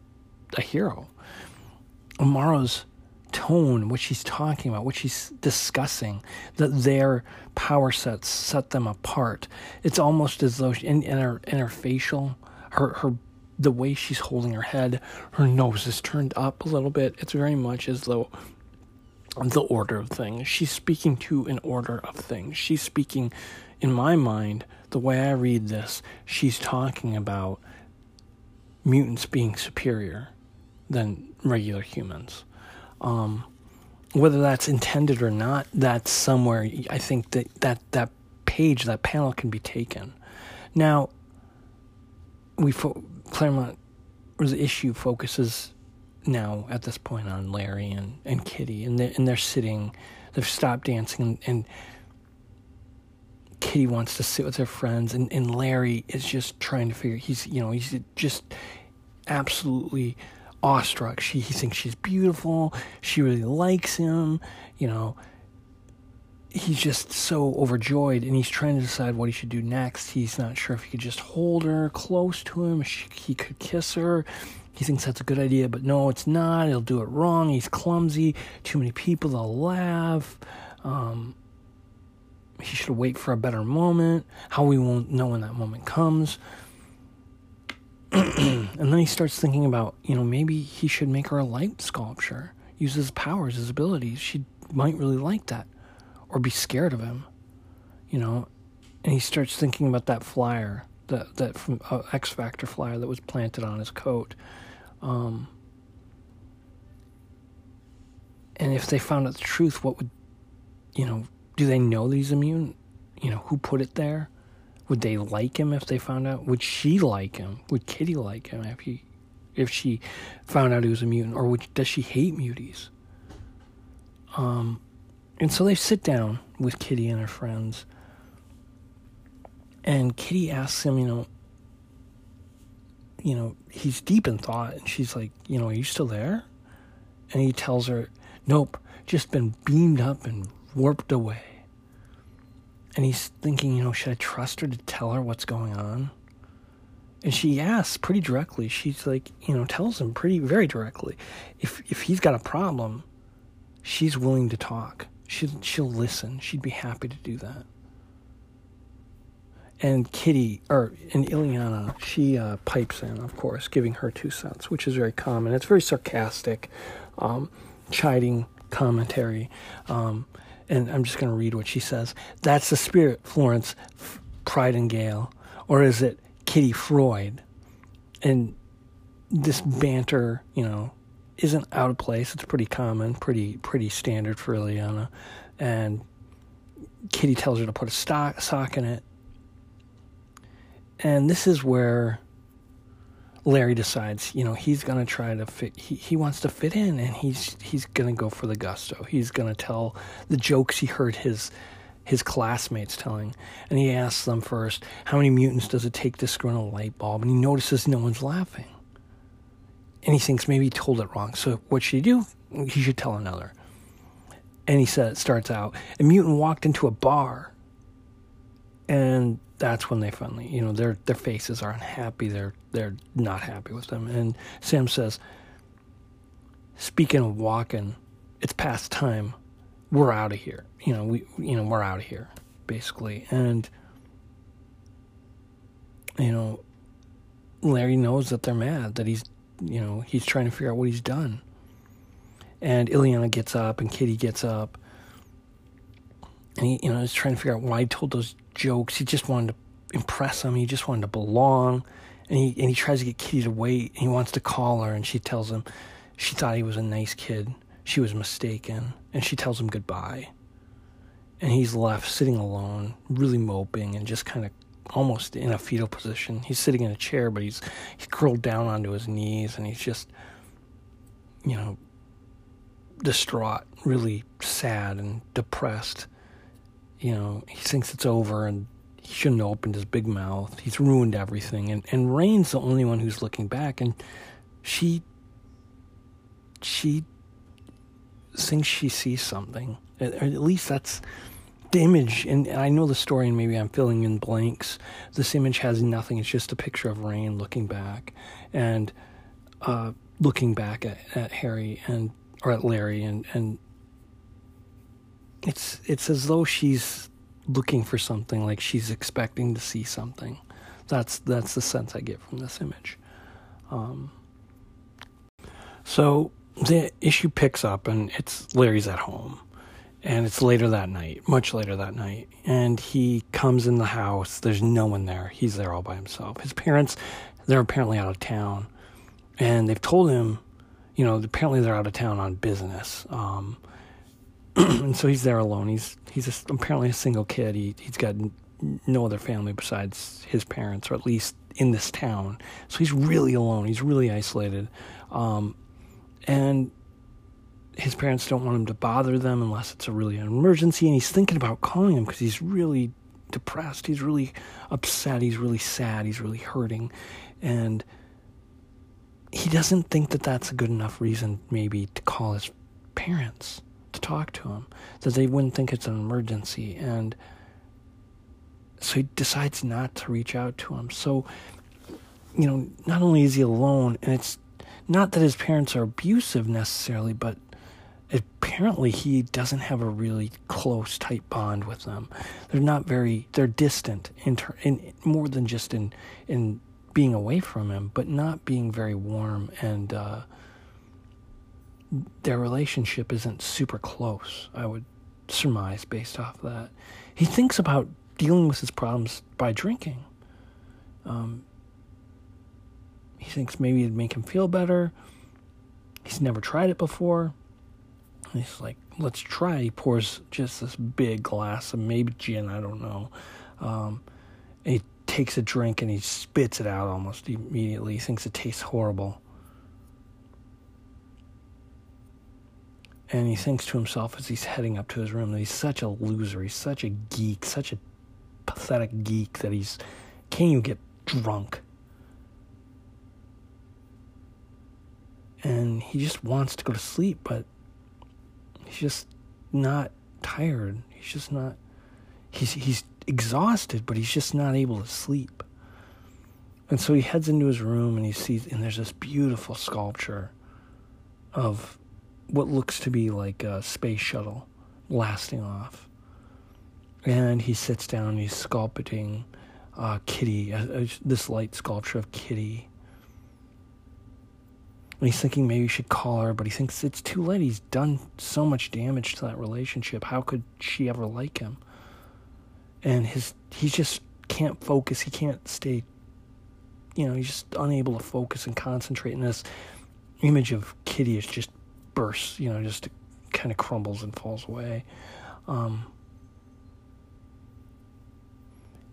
a hero. Amara's tone, what she's talking about, what she's discussing, that their power sets set them apart. It's almost as though she, in, in her in her facial, her her the way she's holding her head, her nose is turned up a little bit. It's very much as though the order of things. She's speaking to an order of things. She's speaking, in my mind, the way I read this, she's talking about mutants being superior than regular humans. Um, whether that's intended or not, that's somewhere I think that, that that page, that panel can be taken. Now, we fo- Claremont the issue focuses now at this point on Larry and, and Kitty, and they're, and they're sitting, they've stopped dancing, and, and Kitty wants to sit with her friends, and, and Larry is just trying to figure. He's you know he's just absolutely awestruck. She he thinks she's beautiful. She really likes him. You know, he's just so overjoyed and he's trying to decide what he should do next. He's not sure if he could just hold her close to him, he could kiss her. He thinks that's a good idea, but no, it's not. He'll do it wrong. He's clumsy. Too many people, they'll laugh. Um, he should wait for a better moment. How we won't know when that moment comes. and then he starts thinking about, you know, maybe he should make her a light sculpture, use his powers, his abilities. She might really like that or be scared of him, you know. And he starts thinking about that flyer, that that from uh, X Factor flyer that was planted on his coat. Um, and if they found out the truth, what would, you know, do they know that he's immune? You know, who put it there? Would they like him if they found out? Would she like him? Would Kitty like him if he, if she found out he was a mutant, or would, does she hate muties? Um, and so they sit down with Kitty and her friends. And Kitty asks him, you know, you know, he's deep in thought. And she's like, you know, are you still there? And he tells her, nope, just been beamed up and warped away. And he's thinking, you know, should I trust her to tell her what's going on? And she asks pretty directly. She's like, you know, tells him pretty, very directly. If, if he's got a problem, she's willing to talk. She'll, she'll listen. She'd be happy to do that. And Kitty, or and Illyana, she uh, pipes in, of course, giving her two cents, which is very common. It's very sarcastic, um, chiding commentary. Um, and I'm just going to read what she says. That's the spirit, Florence Nightingale, Or is it Kitty Freud? And this banter, you know, isn't out of place. It's pretty common, pretty pretty standard for Illyana. And Kitty tells her to put a stock, sock in it. And this is where Larry decides, you know, he's to try to fit he, he wants to fit in and he's he's to go for the gusto. He's to tell the jokes he heard his his classmates telling. And he asks them first, how many mutants does it take to screw in a light bulb? And he notices no one's laughing. And he thinks maybe he told it wrong. So what should he do? He should tell another. And he says, starts out, a mutant walked into a bar. And that's when they finally, you know, their their faces are unhappy. They're they're not happy with them. And Sam says, speaking of walking, it's past time. We're out of here. You know, we you know, we're out of here, basically. And you know, Larry knows that they're mad, that he's you know, he's trying to figure out what he's done. And Illyana gets up and Kitty gets up. And he, you know, is trying to figure out why he told those jokes. He just wanted to impress him. He just wanted to belong. And he and he tries to get Kitty to wait. And he wants to call her, and she tells him she thought he was a nice kid. She was mistaken, and she tells him goodbye. And he's left sitting alone, really moping, and just kind of almost in a fetal position. He's sitting in a chair, but he's he's curled down onto his knees, and he's just, you know, distraught, really sad and depressed. You know, he thinks it's over, and he shouldn't have opened his big mouth. He's ruined everything, and and Rahne's the only one who's looking back, and she she thinks she sees something, at least that's the image, and I know the story, and maybe I'm filling in blanks. This image has nothing. It's just a picture of Rahne looking back, and uh, looking back at, at Harry and or at Larry, and and it's it's as though she's looking for something, like she's expecting to see something. That's that's the sense I get from this image. Um, so the issue picks up, and it's Larry's at home and it's later that night, much later that night. And he comes in the house. There's no one there. He's there all by himself. His parents, they're apparently out of town, and they've told him, you know, apparently they're out of town on business. Um, and so he's there alone. He's he's a, apparently a single kid. He he's got no other family besides his parents, or at least in this town. So he's really alone. He's really isolated. Um, and his parents don't want him to bother them unless it's a really an emergency. And he's thinking about calling him because he's really depressed. He's really upset. He's really sad. He's really hurting. And he doesn't think that that's a good enough reason, maybe, to call his parents to talk to him, that they wouldn't think it's an emergency. And so he decides not to reach out to him. So, you know, not only is he alone, and it's not that his parents are abusive necessarily, but apparently he doesn't have a really close, tight bond with them. They're not very, they're distant in, ter- in more than just in in being away from him, but not being very warm and uh, their relationship isn't super close. I would surmise based off of that. He thinks about dealing with his problems by drinking. Um, he thinks maybe it'd make him feel better. He's never tried it before. He's like, let's try. He pours just this big glass of maybe gin, I don't know. Um, he takes a drink and he spits it out almost immediately. He thinks it tastes horrible. And he thinks to himself as he's heading up to his room that he's such a loser. He's such a geek, such a pathetic geek that he's can't even get drunk. And he just wants to go to sleep, but he's just not tired. He's just not he's he's exhausted, but he's just not able to sleep. And so he heads into his room and he sees and there's this beautiful sculpture of what looks to be like a space shuttle blasting off. And he sits down and he's sculpting uh, Kitty, uh, uh, this light sculpture of Kitty. And he's thinking maybe he should call her, but he thinks it's too late. He's done so much damage to that relationship. How could she ever like him? And his he just can't focus. He can't stay. You know, he's just unable to focus and concentrate. And this image of Kitty is just bursts. You know, just kind of crumbles and falls away. Um,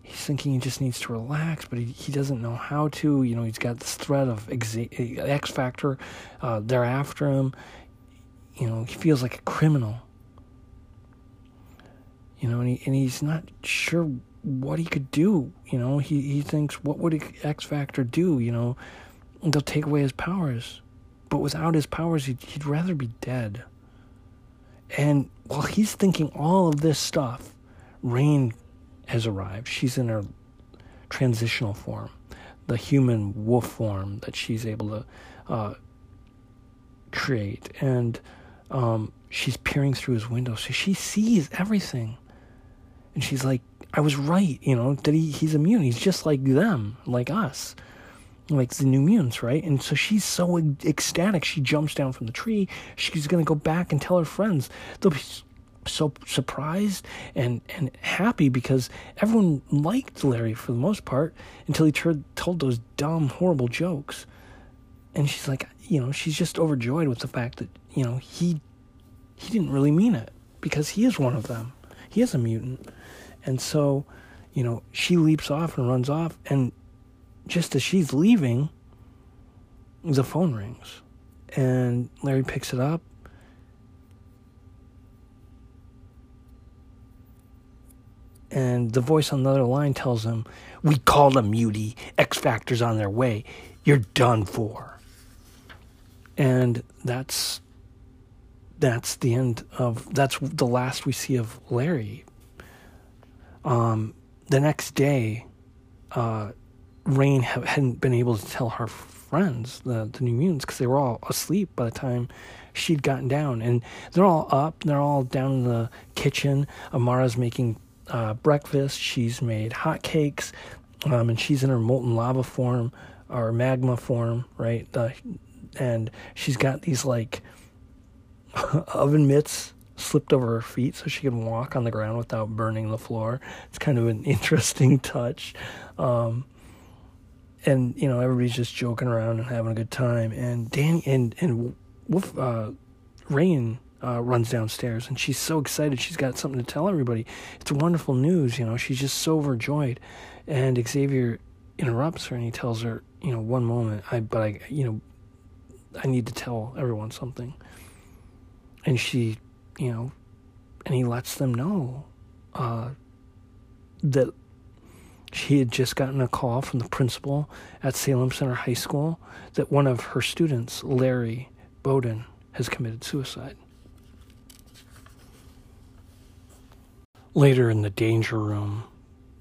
he's thinking he just needs to relax, but he, he doesn't know how to. You know, he's got this threat of X Factor. Uh, they're after him. You know, he feels like a criminal. You know, and, he, and he's not sure what he could do. You know, he, he thinks, what would X Factor do? You know, they'll take away his powers. But without his powers, he'd, he'd rather be dead. And while he's thinking all of this stuff, Rahne has arrived. She's in her transitional form, the human wolf form that she's able to uh, create. And um, she's peering through his window. So she sees everything. And she's like, I was right, you know, that he, he's immune. He's just like them, like us like the new mutants, right? And so she's so ecstatic. She jumps down from the tree. She's going to go back and tell her friends. They'll be so surprised and, and happy because everyone liked Larry for the most part until he t- told those dumb, horrible jokes. And she's like, you know, she's just overjoyed with the fact that, you know, he he didn't really mean it because he is one of them. He is a mutant. And so, you know, she leaps off and runs off and just as she's leaving, the phone rings. And Larry picks it up. And the voice on the other line tells him, We called him Mutie. X Factor's on their way. You're done for. And that's that's the end of that's the last we see of Larry. Um, the next day, uh, Rahne hadn't been able to tell her friends, the, the New Mutants, because they were all asleep by the time she'd gotten down. And they're all up, they're all down in the kitchen. Amara's making uh, breakfast, she's made hot cakes, um, and she's in her molten lava form or magma form, right? and she's got these like oven mitts slipped over her feet so she can walk on the ground without burning the floor. It's kind of an interesting touch. Um, and you know everybody's just joking around and having a good time. And Dani and and Wolf uh, Rahne uh, runs downstairs and she's so excited. She's got something to tell everybody. It's wonderful news. You know, she's just so overjoyed. And Xavier interrupts her and he tells her, you know, one moment. I but I you know I need to tell everyone something. And she, you know, and he lets them know uh, that she had just gotten a call from the principal at Salem Center High School that one of her students, Larry Bowden, has committed suicide. Later in the danger room,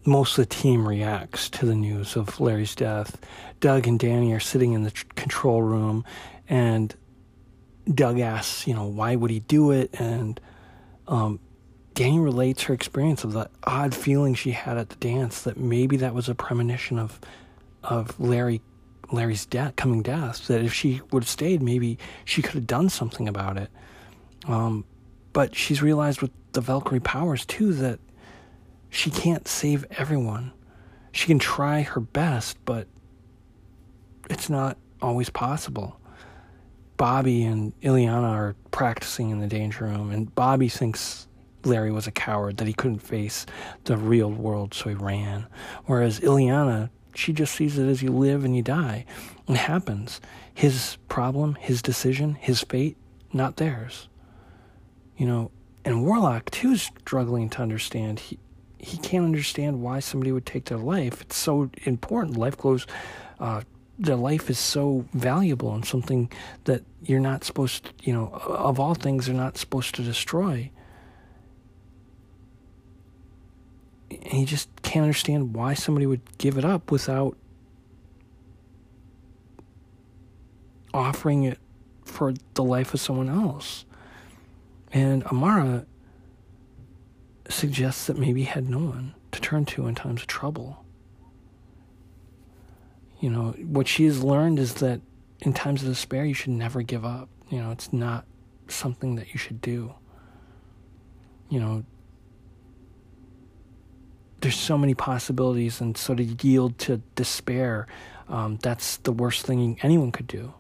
most of the team reacts to the news of Larry's death. Doug and Dani are sitting in the tr- control room, and Doug asks, you know, why would he do it? And um, Dani relates her experience of the odd feeling she had at the dance that maybe that was a premonition of of Larry Larry's death coming death that if she would have stayed maybe she could have done something about it um, but she's realized with the Valkyrie powers too that she can't save everyone she can try her best but it's not always possible Bobby and Illyana are practicing in the danger room and Bobby thinks Larry was a coward, that he couldn't face the real world, so he ran. Whereas Illyana, she just sees it as you live and you die. It happens. His problem, his decision, his fate, not theirs. You know, and Warlock too is struggling to understand. He he can't understand why somebody would take their life. It's so important. Life goes. Uh, their life is so valuable and something that you're not supposed to, you know, of all things, they're not supposed to destroy. and he just can't understand why somebody would give it up without offering it for the life of someone else. And Amara suggests that maybe he had no one to turn to in times of trouble. You know, what she has learned is that in times of despair, you should never give up. You know, it's not something that you should do. You know, there's so many possibilities, and so to yield to despair, um, that's the worst thing anyone could do,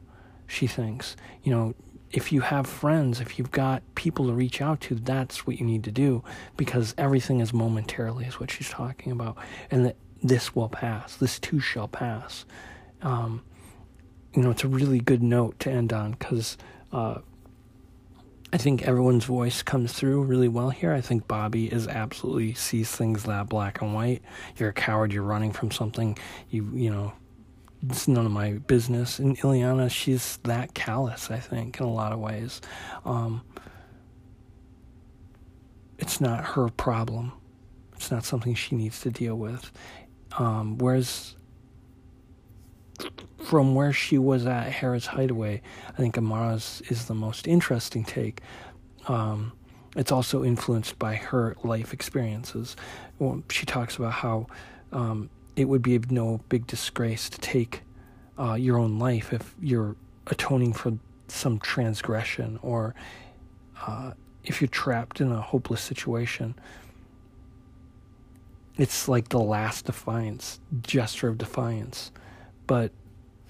she thinks. You know, if you have friends, if you've got people to reach out to, that's what you need to do because everything is momentarily, is what she's talking about. And that this will pass, this too shall pass. Um, you know, it's a really good note to end on because uh, I think everyone's voice comes through really well here. I think Bobby is absolutely sees things that black and white. You're a coward. You're running from something. You you know, it's none of my business. And Illyana, she's that callous. I think in a lot of ways. Um, it's not her problem. It's not something she needs to deal with. Um, whereas from where she was at Harry's Hideaway, I think Amara's is the most interesting take. Um, it's also influenced by her life experiences. She talks about how um, it would be no big disgrace to take uh, your own life if you're atoning for some transgression or uh, if you're trapped in a hopeless situation. It's like the last defiance, gesture of defiance. But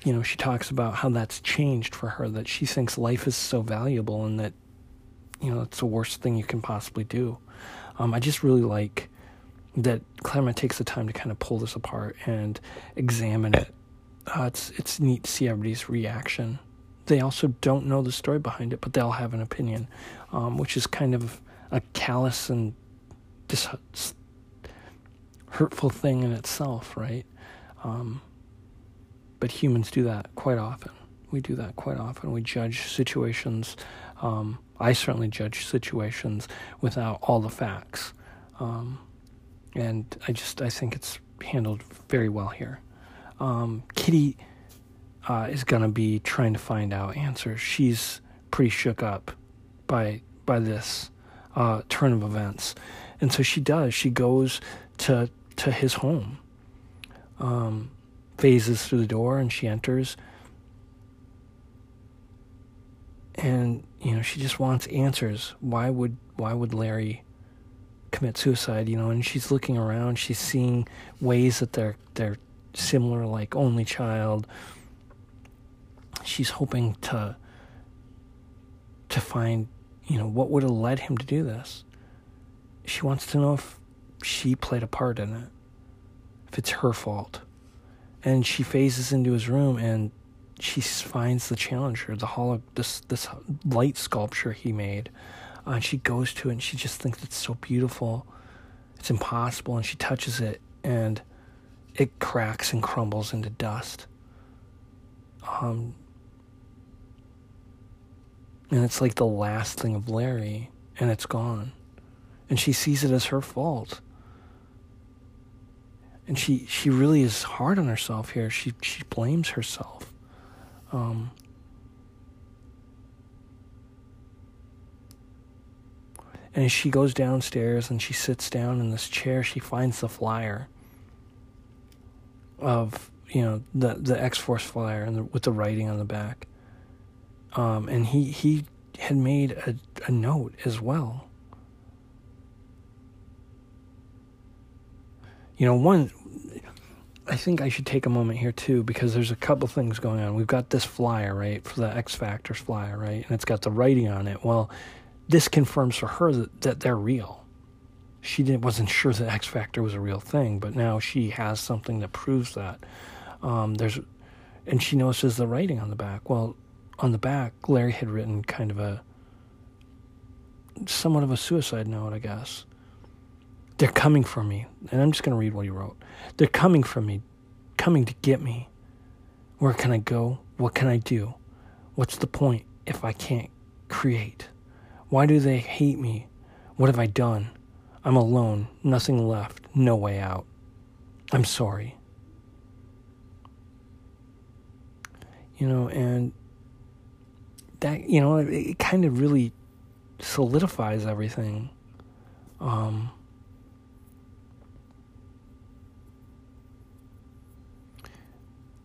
you know, she talks about how that's changed for her, that she thinks life is so valuable and that, you know, it's the worst thing you can possibly do. Um, I just really like that Claremont takes the time to kind of pull this apart and examine it. Uh, it's it's neat to see everybody's reaction. They also don't know the story behind it, but they'll have an opinion, um, which is kind of a callous and dis- hurtful thing in itself, right? Um, but humans do that quite often. We do that quite often. We judge situations. Um, I certainly judge situations without all the facts. Um, and I just I think it's handled very well here. Um, Kitty uh, is gonna be trying to find out answers. She's pretty shook up by by this uh, turn of events, and so she does. She goes to to his home. Um, phases through the door and she enters. And, you know, she just wants answers. Why would why would Larry commit suicide, you know, and she's looking around, she's seeing ways that they're they're similar like only child. She's hoping to to find, you know, what would have led him to do this. She wants to know if she played a part in it. If it's her fault and she phases into his room and she finds the challenger, the holo, this this light sculpture he made. Uh, and she goes to it and she just thinks it's so beautiful. It's impossible, and she touches it and it cracks and crumbles into dust. Um, and it's like the last thing of Larry, and it's gone. And she sees it as her fault and she she really is hard on herself here. She she blames herself. Um, and as she goes downstairs and she sits down in this chair, she finds the flyer of you know the the X Force flyer and the, with the writing on the back. Um, and he he had made a, a note as well You know, one, I think I should take a moment here too because there's a couple things going on. We've got this flyer, right, for the X Factors flyer, right, and it's got the writing on it. Well, this confirms for her that, that they're real. She didn't, wasn't sure that X Factor was a real thing, but now she has something that proves that. Um, there's, and she notices the writing on the back. Well, on the back, Larry had written kind of a, somewhat of a suicide note, I guess. They're coming for me. And I'm just going to read what he wrote. They're coming for me, coming to get me. Where can I go? What can I do? What's the point if I can't create? Why do they hate me? What have I done? I'm alone, nothing left, no way out. I'm sorry. You know, and that, you know, it, it kind of really solidifies everything. Um,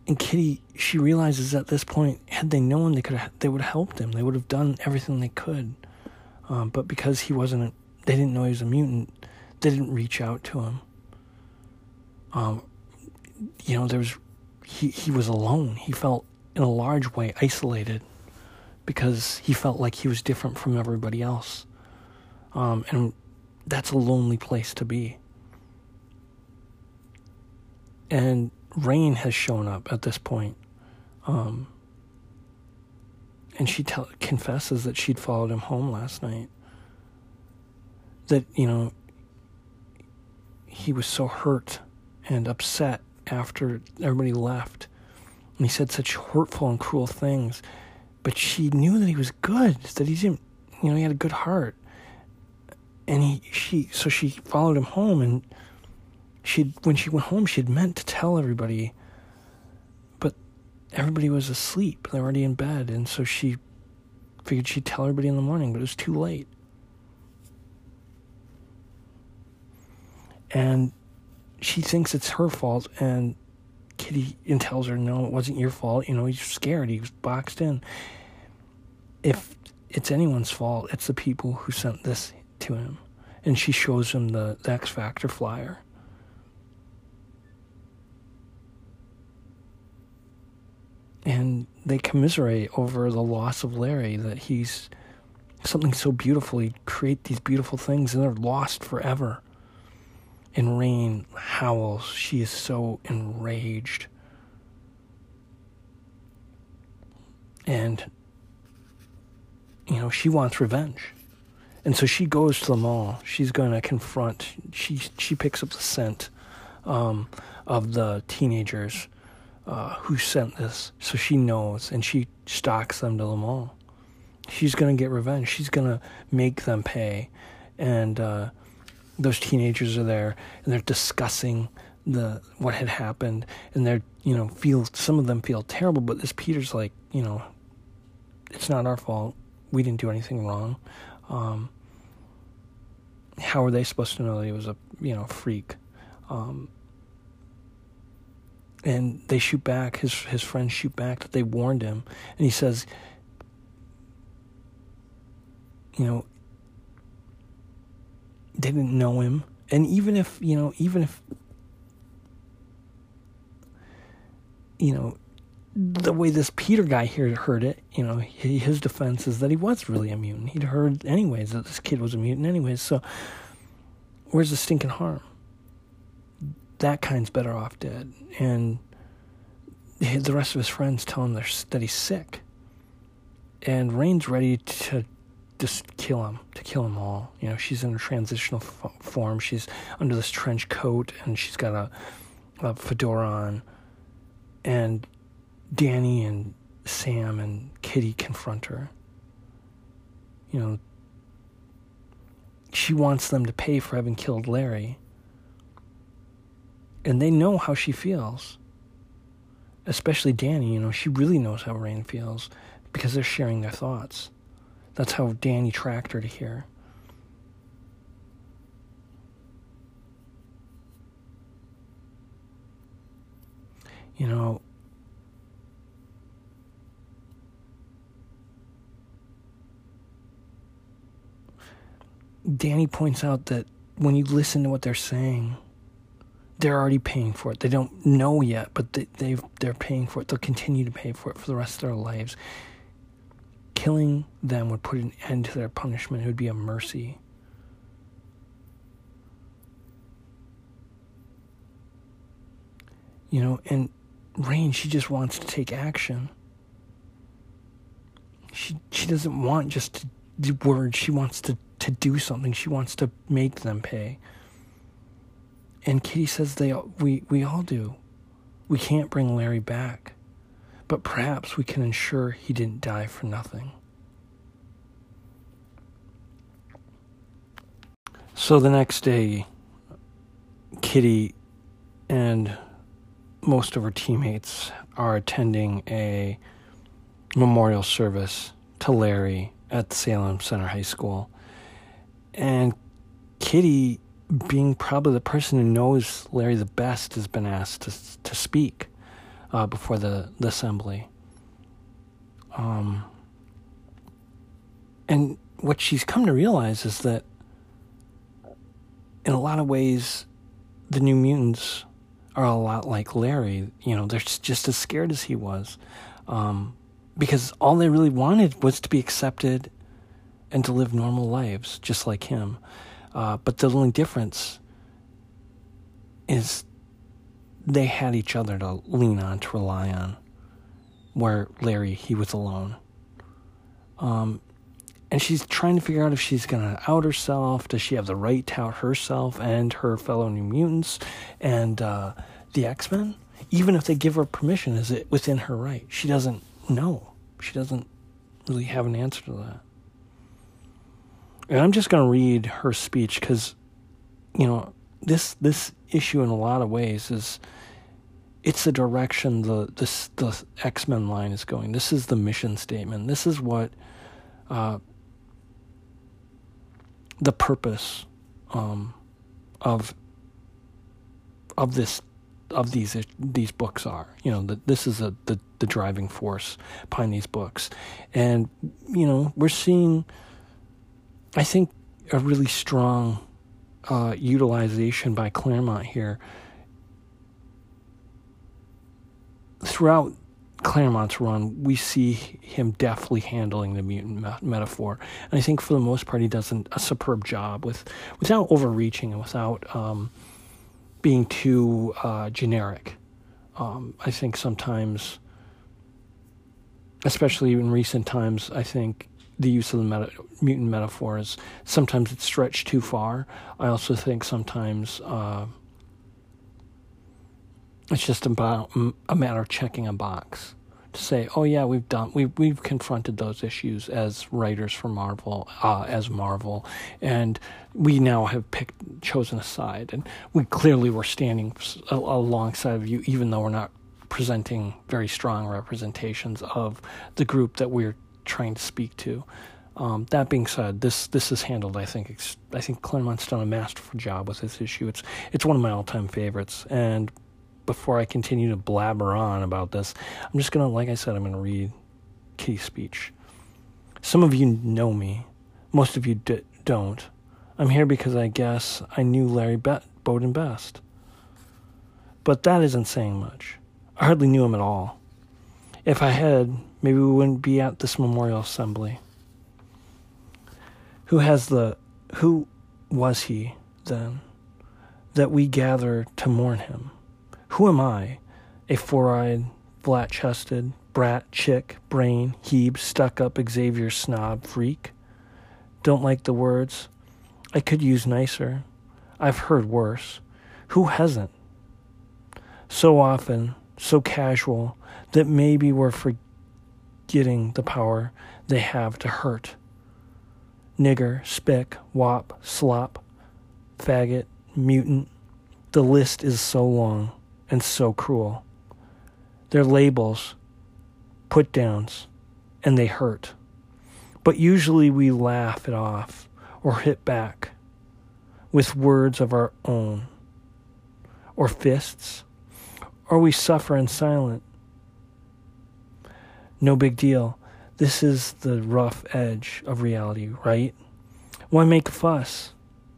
and Kitty, she realizes at this point, had they known, they could have, they would have helped him. They would have done everything they could. Um, but because he wasn't, a, they didn't know he was a mutant. They didn't reach out to him. Um, you know, there was, he he was alone. He felt in a large way isolated because he felt like he was different from everybody else. Um, and that's a lonely place to be. And Rahne has shown up at this point. Um, and she tell, confesses that she'd followed him home last night. That, you know, he was so hurt and upset after everybody left. And he said such hurtful and cruel things. But she knew that he was good, that he didn't, you know, he had a good heart. And he, she, so she followed him home and she when she went home she'd meant to tell everybody everybody was asleep. They were already in bed. And so she figured she'd tell everybody in the morning but it was too late. And she thinks it's her fault. And Kitty and tells her no it wasn't your fault. You know he's scared. He was boxed in. If it's anyone's fault it's the people who sent this to him. And she shows him the, the x factor flyer and they commiserate over the loss of Larry that he's something so beautiful. He create these beautiful things and they're lost forever. And Rahne howls she is so enraged. And you know she wants revenge. And so she goes to the mall. She's going to confront she she picks up the scent um, of the teenagers uh, who sent this, so she knows, and she stalks them to the mall. She's gonna get revenge. She's gonna make them pay, and uh, those teenagers are there, and they're discussing the what had happened, and they're you know feel some of them feel terrible, but this Peter's like you know, it's not our fault. We didn't do anything wrong. Um, how are they supposed to know that he was a you know freak? Um, and they shoot back. His his friends shoot back that they warned him, and he says, you know, they didn't know him, and even if you know, even if you know, the way this Peter guy here heard it, you know, his defense is that he was really a mutant. He'd heard anyways that this kid was a mutant anyways. So, where's the stinking harm? That kind's better off dead. And the rest of his friends tell him that he's sick. And Rahne's ready to just kill him, to kill them all. You know, she's in a transitional f- form. She's under this trench coat and she's got a, a fedora on. And Dani and Sam and Kitty confront her. You know, she wants them to pay for having killed Larry and they know how she feels. Especially Dani, you know, she really knows how Rahne feels because they're sharing their thoughts. That's how Dani tracked her to here. You know, Dani points out that when you listen to what they're saying, they're already paying for it. They don't know yet, but they, they've they're paying for it. They'll continue to pay for it for the rest of their lives. Killing them would put an end to their punishment. It would be a mercy. You know, and Rahne, she just wants to take action. She she doesn't want just to do words. She wants to, to do something. She wants to make them pay. And Kitty says they we we all do. We can't bring Larry back, but perhaps we can ensure he didn't die for nothing. So the next day, Kitty and most of her teammates are attending a memorial service to Larry at Salem Center High School. And Kitty being probably the person who knows Larry the best has been asked to to speak. uh, before the, the assembly. Um, and what she's come to realize is that in a lot of ways, the New Mutants are a lot like Larry. You know, they're just as scared as he was. Um, because all they really wanted was to be accepted and to live normal lives, just like him. Uh, but the only difference is they had each other to lean on, to rely on. Where Larry, he was alone. Um, and she's trying to figure out if she's going to out herself. Does she have the right to out herself and her fellow New Mutants and uh, the X Men? Even if they give her permission, is it within her right? She doesn't know. She doesn't really have an answer to that. And I'm just going to read her speech because, you know, this this issue in a lot of ways is it's the direction the this the X Men line is going. This is the mission statement. This is what uh, the purpose um, of of this of these these books are. You know, that this is a the the driving force behind these books, and you know we're seeing. I think a really strong uh, utilization by Claremont here throughout Claremont's run, we see him deftly handling the mutant me- metaphor, and I think for the most part he does an, a superb job with without overreaching and without um, being too uh, generic. Um, I think sometimes, especially in recent times, I think the use of the meta- mutant metaphor is sometimes it's stretched too far. I also think sometimes. Uh, it's just about a matter of checking a box to say, "Oh yeah, we've done we've we've confronted those issues as writers for Marvel, uh, as Marvel, and we now have picked chosen a side, and we clearly were standing alongside of you, even though we're not presenting very strong representations of the group that we're trying to speak to." Um, that being said, this this is handled. I think I think Claremont's done a masterful job with this issue. It's it's one of my all time favorites, and before I continue to blabber on about this, I'm just to, like I said, I'm to read Kitty's speech. Some of you know me, most of you d- don't. I'm here because I guess I knew Larry Be- Bowden best. But that isn't saying much. I hardly knew him at all. If I had, maybe we wouldn't be at this memorial assembly. Who has the. Who was he, then, that we gather to mourn him? Who am I? A four eyed, flat chested, brat, chick, brain, Hebe, stuck up Xavier snob freak? Don't like the words. I could use nicer. I've heard worse. Who hasn't? So often, so casual, that maybe we're forgetting the power they have to hurt. Nigger, spick, wop, slop, faggot, mutant. The list is so long and so cruel. They're labels, put downs, and they hurt. But usually we laugh it off or hit back with words of our own, or fists, or we suffer in silence. No big deal. This is the rough edge of reality, right? Why make a fuss?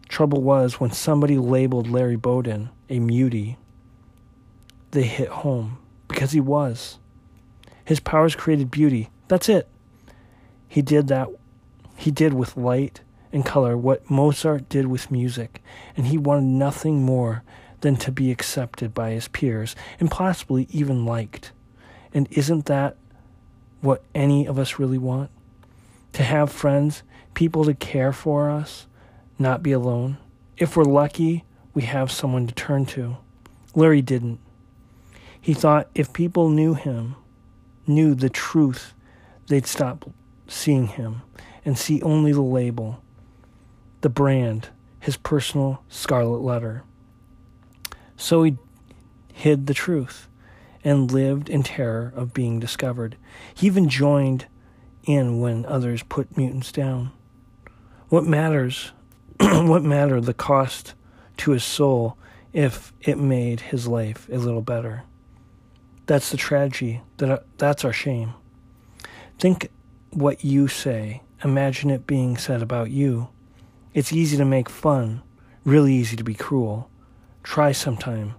Trouble was when somebody labeled Larry Bowden a mutie they hit home because he was. His powers created beauty. That's it. He did that. He did with light and color what Mozart did with music, and he wanted nothing more than to be accepted by his peers and possibly even liked. And isn't that what any of us really want? To have friends, people to care for us, not be alone. If we're lucky, we have someone to turn to. Larry didn't. He thought if people knew him, knew the truth, they'd stop seeing him and see only the label, the brand, his personal scarlet letter. So he hid the truth and lived in terror of being discovered. He even joined in when others put mutants down. What matters? what mattered the cost to his soul if it made his life a little better? That's the tragedy. That that's our shame. Think what you say. Imagine it being said about you. It's easy to make fun, really easy to be cruel. Try sometime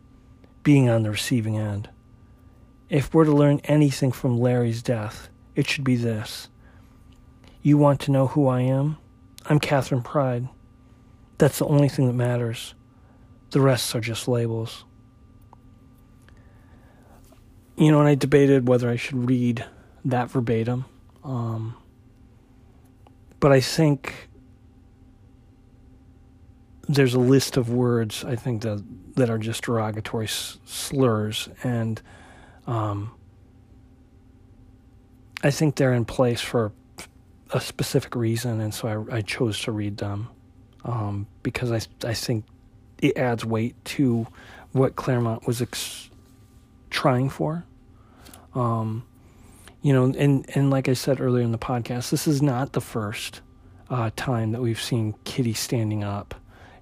being on the receiving end. If we're to learn anything from Larry's death, it should be this. You want to know who I am? I'm Katherine Pryde. That's the only thing that matters. The rest are just labels. You know, and I debated whether I should read that verbatim. Um, but I think there's a list of words I think that that are just derogatory slurs, and um, I think they're in place for a specific reason, and so I, I chose to read them um, because I I think it adds weight to what Claremont was ex- trying for. Um, you know, and and like I said earlier in the podcast, this is not the first uh, time that we've seen Kitty standing up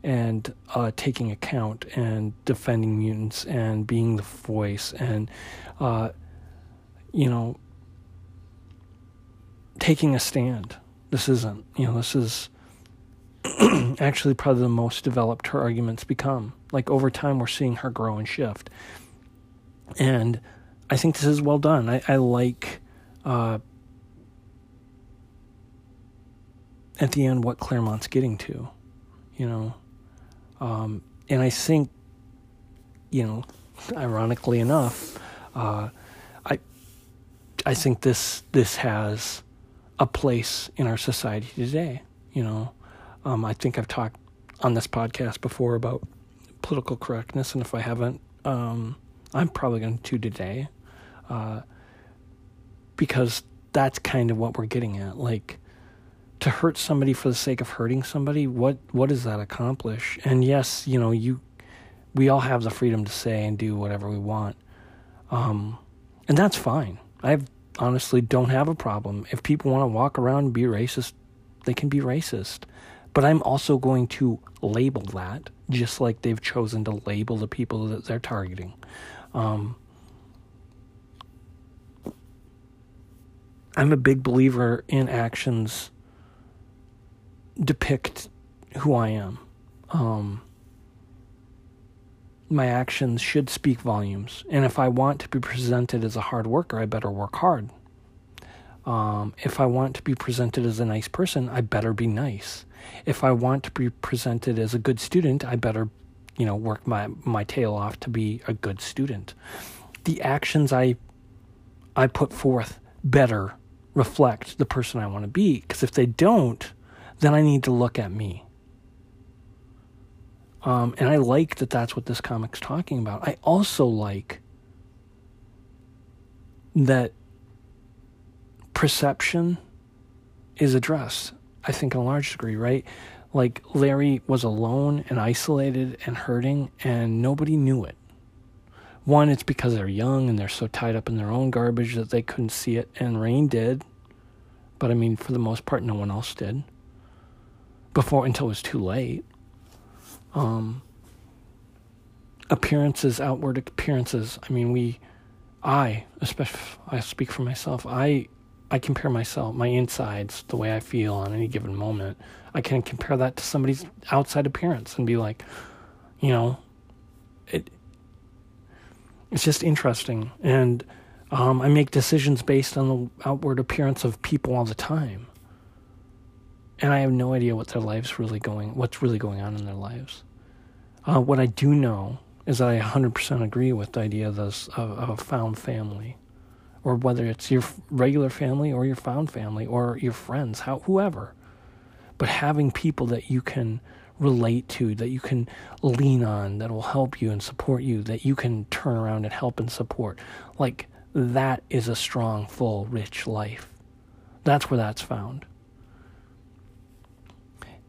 and uh, taking account and defending mutants and being the voice and uh, you know taking a stand. This isn't you know this is actually probably the most developed her arguments become. Like over time, we're seeing her grow and shift, and I think this is well done. I, I like. Uh, at the end, what Claremont's getting to, you know, um, and I think, you know, ironically enough, uh, I I think this this has a place in our society today. You know, um, I think I've talked on this podcast before about political correctness, and if I haven't, um, I'm probably going to today, uh, because that's kind of what we're getting at. Like, to hurt somebody for the sake of hurting somebody, what what does that accomplish? And yes, you know, you we all have the freedom to say and do whatever we want. Um, and that's fine. I honestly don't have a problem. If people want to walk around and be racist, they can be racist. But I'm also going to label that, just like they've chosen to label the people that they're targeting. Um, I'm a big believer in actions depict who I am. Um, my actions should speak volumes. And if I want to be presented as a hard worker, I better work hard. Um, if I want to be presented as a nice person, I better be nice. If I want to be presented as a good student, I better, you know, work my, my tail off to be a good student. The actions I I put forth better reflect the person I want to be. Because if they don't, then I need to look at me. Um, and I like that that's what this comic's talking about. I also like that perception is addressed, I think, in a large degree, right? Like Larry was alone and isolated and hurting, and nobody knew it. One, it's because they're young and they're so tied up in their own garbage that they couldn't see it, and Rahne did. But I mean, for the most part, no one else did before until it was too late. Um, appearances, outward appearances. I mean, we, I, especially, I speak for myself. I, I compare myself, my insides, the way I feel on any given moment. I can compare that to somebody's outside appearance and be like, you know, it. It's just interesting, and um, I make decisions based on the outward appearance of people all the time and I have no idea what their lives really going, what's really going on in their lives. Uh, what I do know is that I 100% agree with the idea of, this, of, of a found family, or whether it's your regular family or your found family or your friends, how, whoever. But having people that you can relate to, that you can lean on, that will help you and support you, that you can turn around and help and support, like that is a strong, full, rich life. That's where that's found.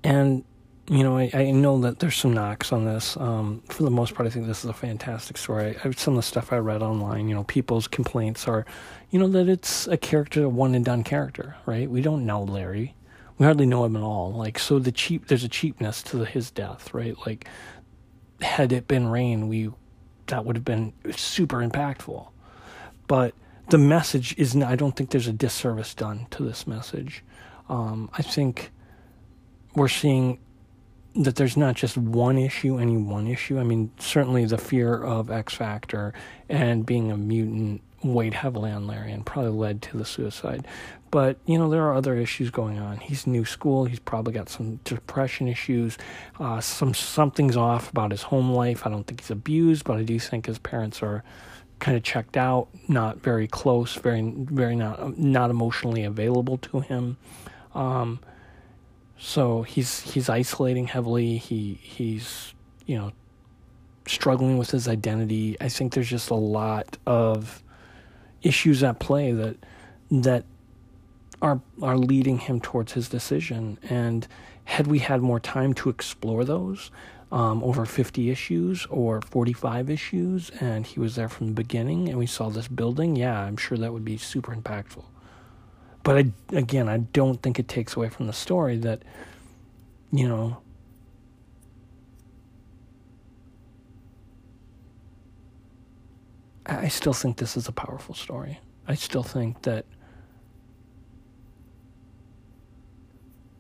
And you know, I, I know that there's some knocks on this. Um, for the most part, I think this is a fantastic story. I, some of the stuff I read online, you know, people's complaints are, you know, that it's a character, a one and done character, right? We don't know Larry. We hardly know him at all. Like, so the cheap, there's a cheapness to the, his death, right? Like, had it been Rahne, we, that would have been super impactful. but the message is I don't think there's a disservice done to this message. Um, I think we're seeing that there's not just one issue, any one issue. I mean, certainly the fear of X Factor and being a mutant weighed heavily on Larry and probably led to the suicide. But, you know, there are other issues going on. He's new school. He's probably got some depression issues. Uh, some Something's off about his home life. I don't think he's abused, but I do think his parents are kind of checked out, not very close, very, very not, not emotionally available to him. Um, so he's he's isolating heavily. He he's you know struggling with his identity. I think there's just a lot of issues at play that that are are leading him towards his decision. And had we had more time to explore those um, over 50 issues or 45 issues, and he was there from the beginning, and we saw this building, yeah, I'm sure that would be super impactful. But I, again, I don't think it takes away from the story that, you know, I still think this is a powerful story. I still think that,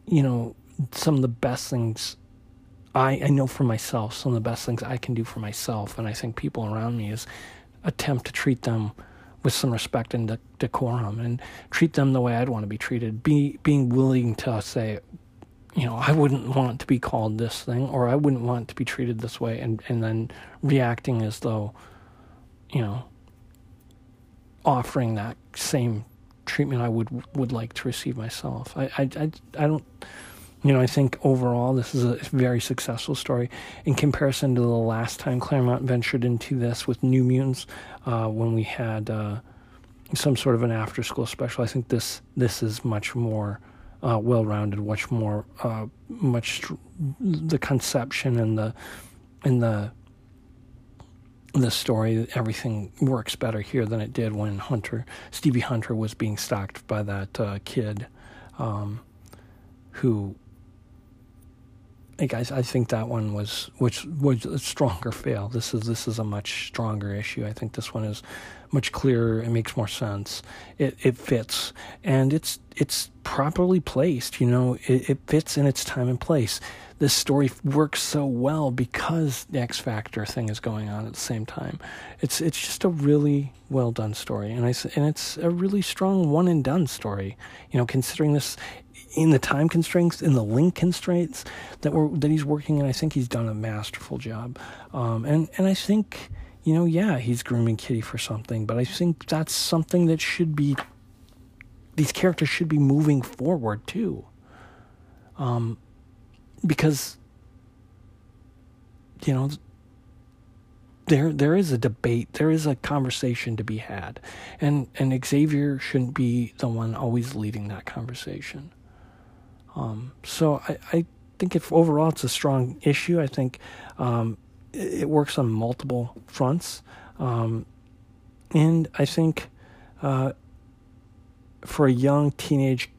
you know, some of the best things I, I know for myself, some of the best things I can do for myself, and I think people around me is attempt to treat them with some respect and decorum and treat them the way I'd want to be treated. Be being willing to say, you know, I wouldn't want to be called this thing, or I wouldn't want to be treated this way, and and then reacting as though, you know, offering that same treatment I would would like to receive myself. I I I, I don't you know, I think overall this is a very successful story in comparison to the last time Claremont ventured into this with New Mutants, uh, when we had uh, some sort of an after-school special. I think this this is much more uh, well-rounded, much more, uh, much the conception and the and the the story, everything works better here than it did when Hunter, Stevie Hunter, was being stalked by that uh, kid, um, who like I, I think that one was which was a stronger fail. This is this is a much stronger issue. I think this one is much clearer. It makes more sense. It it fits and it's it's properly placed. You know, it, it fits in its time and place. This story works so well because the X Factor thing is going on at the same time. It's it's just a really well done story, and I and it's a really strong one and done story. You know, considering this in the time constraints, in the link constraints that we're that he's working in, I think he's done a masterful job. Um, and and I think you know, yeah, he's grooming Kitty for something, but I think that's something that should be. These characters should be moving forward too. Um, because you know there there is a debate, there is a conversation to be had, and and Xavier shouldn't be the one always leading that conversation. Um, so I, I think if overall it's a strong issue, I think um, it, it, works on multiple fronts, um, and I think uh, for a young teenage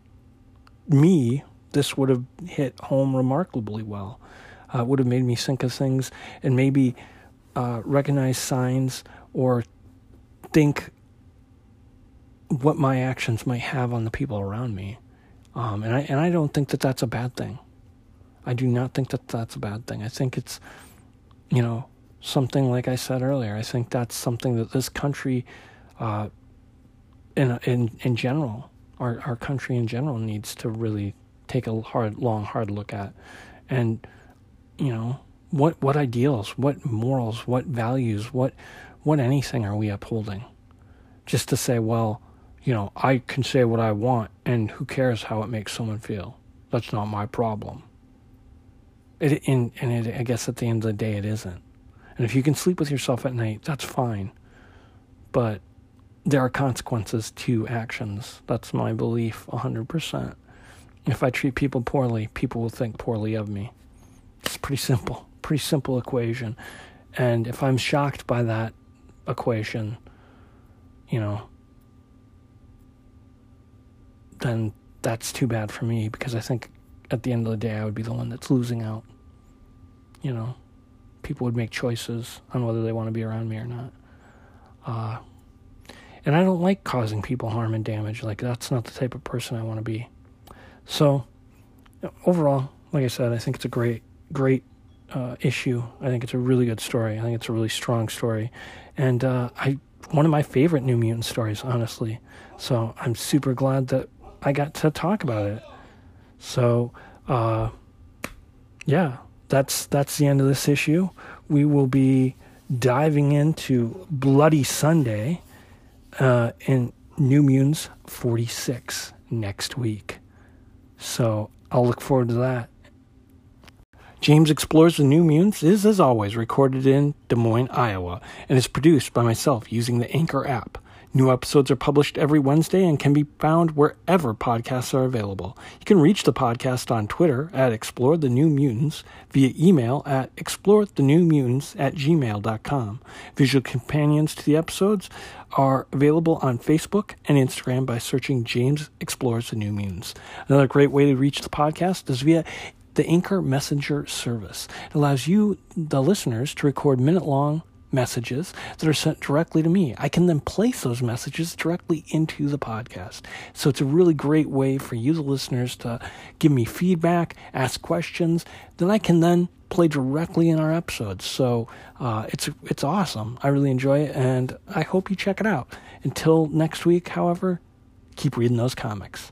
me, this would have hit home remarkably well. Uh, would have made me think of things and maybe uh, recognize signs or think what my actions might have on the people around me. Um, and I and I don't think that that's a bad thing. I do not think that that's a bad thing. I think it's, you know, something like I said earlier. I think that's something that this country, uh, in in in general, our our country in general needs to really take a hard, long, hard look at, and you know, what what ideals, what morals, what values, what what anything are we upholding? Just to say, well, you know, I can say what I want, and who cares how it makes someone feel? That's not my problem. It, and and it, I guess at the end of the day, it isn't. And if you can sleep with yourself at night, that's fine. But there are consequences to actions. That's my belief, 100%. If I treat people poorly, people will think poorly of me. It's pretty simple, pretty simple equation. And if I'm shocked by that equation, you know, then that's too bad for me because I think at the end of the day I would be the one that's losing out. You know, people would make choices on whether they want to be around me or not. Uh, And I don't like causing people harm and damage. Like, that's not the type of person I want to be. So, overall, like I said, I think it's a great, great uh, issue. I think it's a really good story. I think it's a really strong story. And uh, I one of my favorite New Mutant stories, honestly. So I'm super glad that I got to talk about it. So, uh, yeah, that's that's the end of this issue. We will be diving into Bloody Sunday uh, in New Mutants 46 next week. So I'll look forward to that. James Explores the New Mutants is, as always, recorded in Des Moines, Iowa, and is produced by myself using the Anchor app. New episodes are published every Wednesday and can be found wherever podcasts are available. You can reach the podcast on Twitter at Explore the New Mutants, via email at explorethenewmutants at gmail.com. Visual companions to the episodes are available on Facebook and Instagram by searching James Explores the New Mutants. Another great way to reach the podcast is via the Anchor Messenger service. It allows you, the listeners, to record minute long messages that are sent directly to me. I can then place those messages directly into the podcast. So it's a really great way for you, the listeners, to give me feedback, ask questions that I can then play directly in our episodes. So uh, it's it's awesome. I really enjoy it, and I hope you check it out. Until next week, however, keep reading those comics.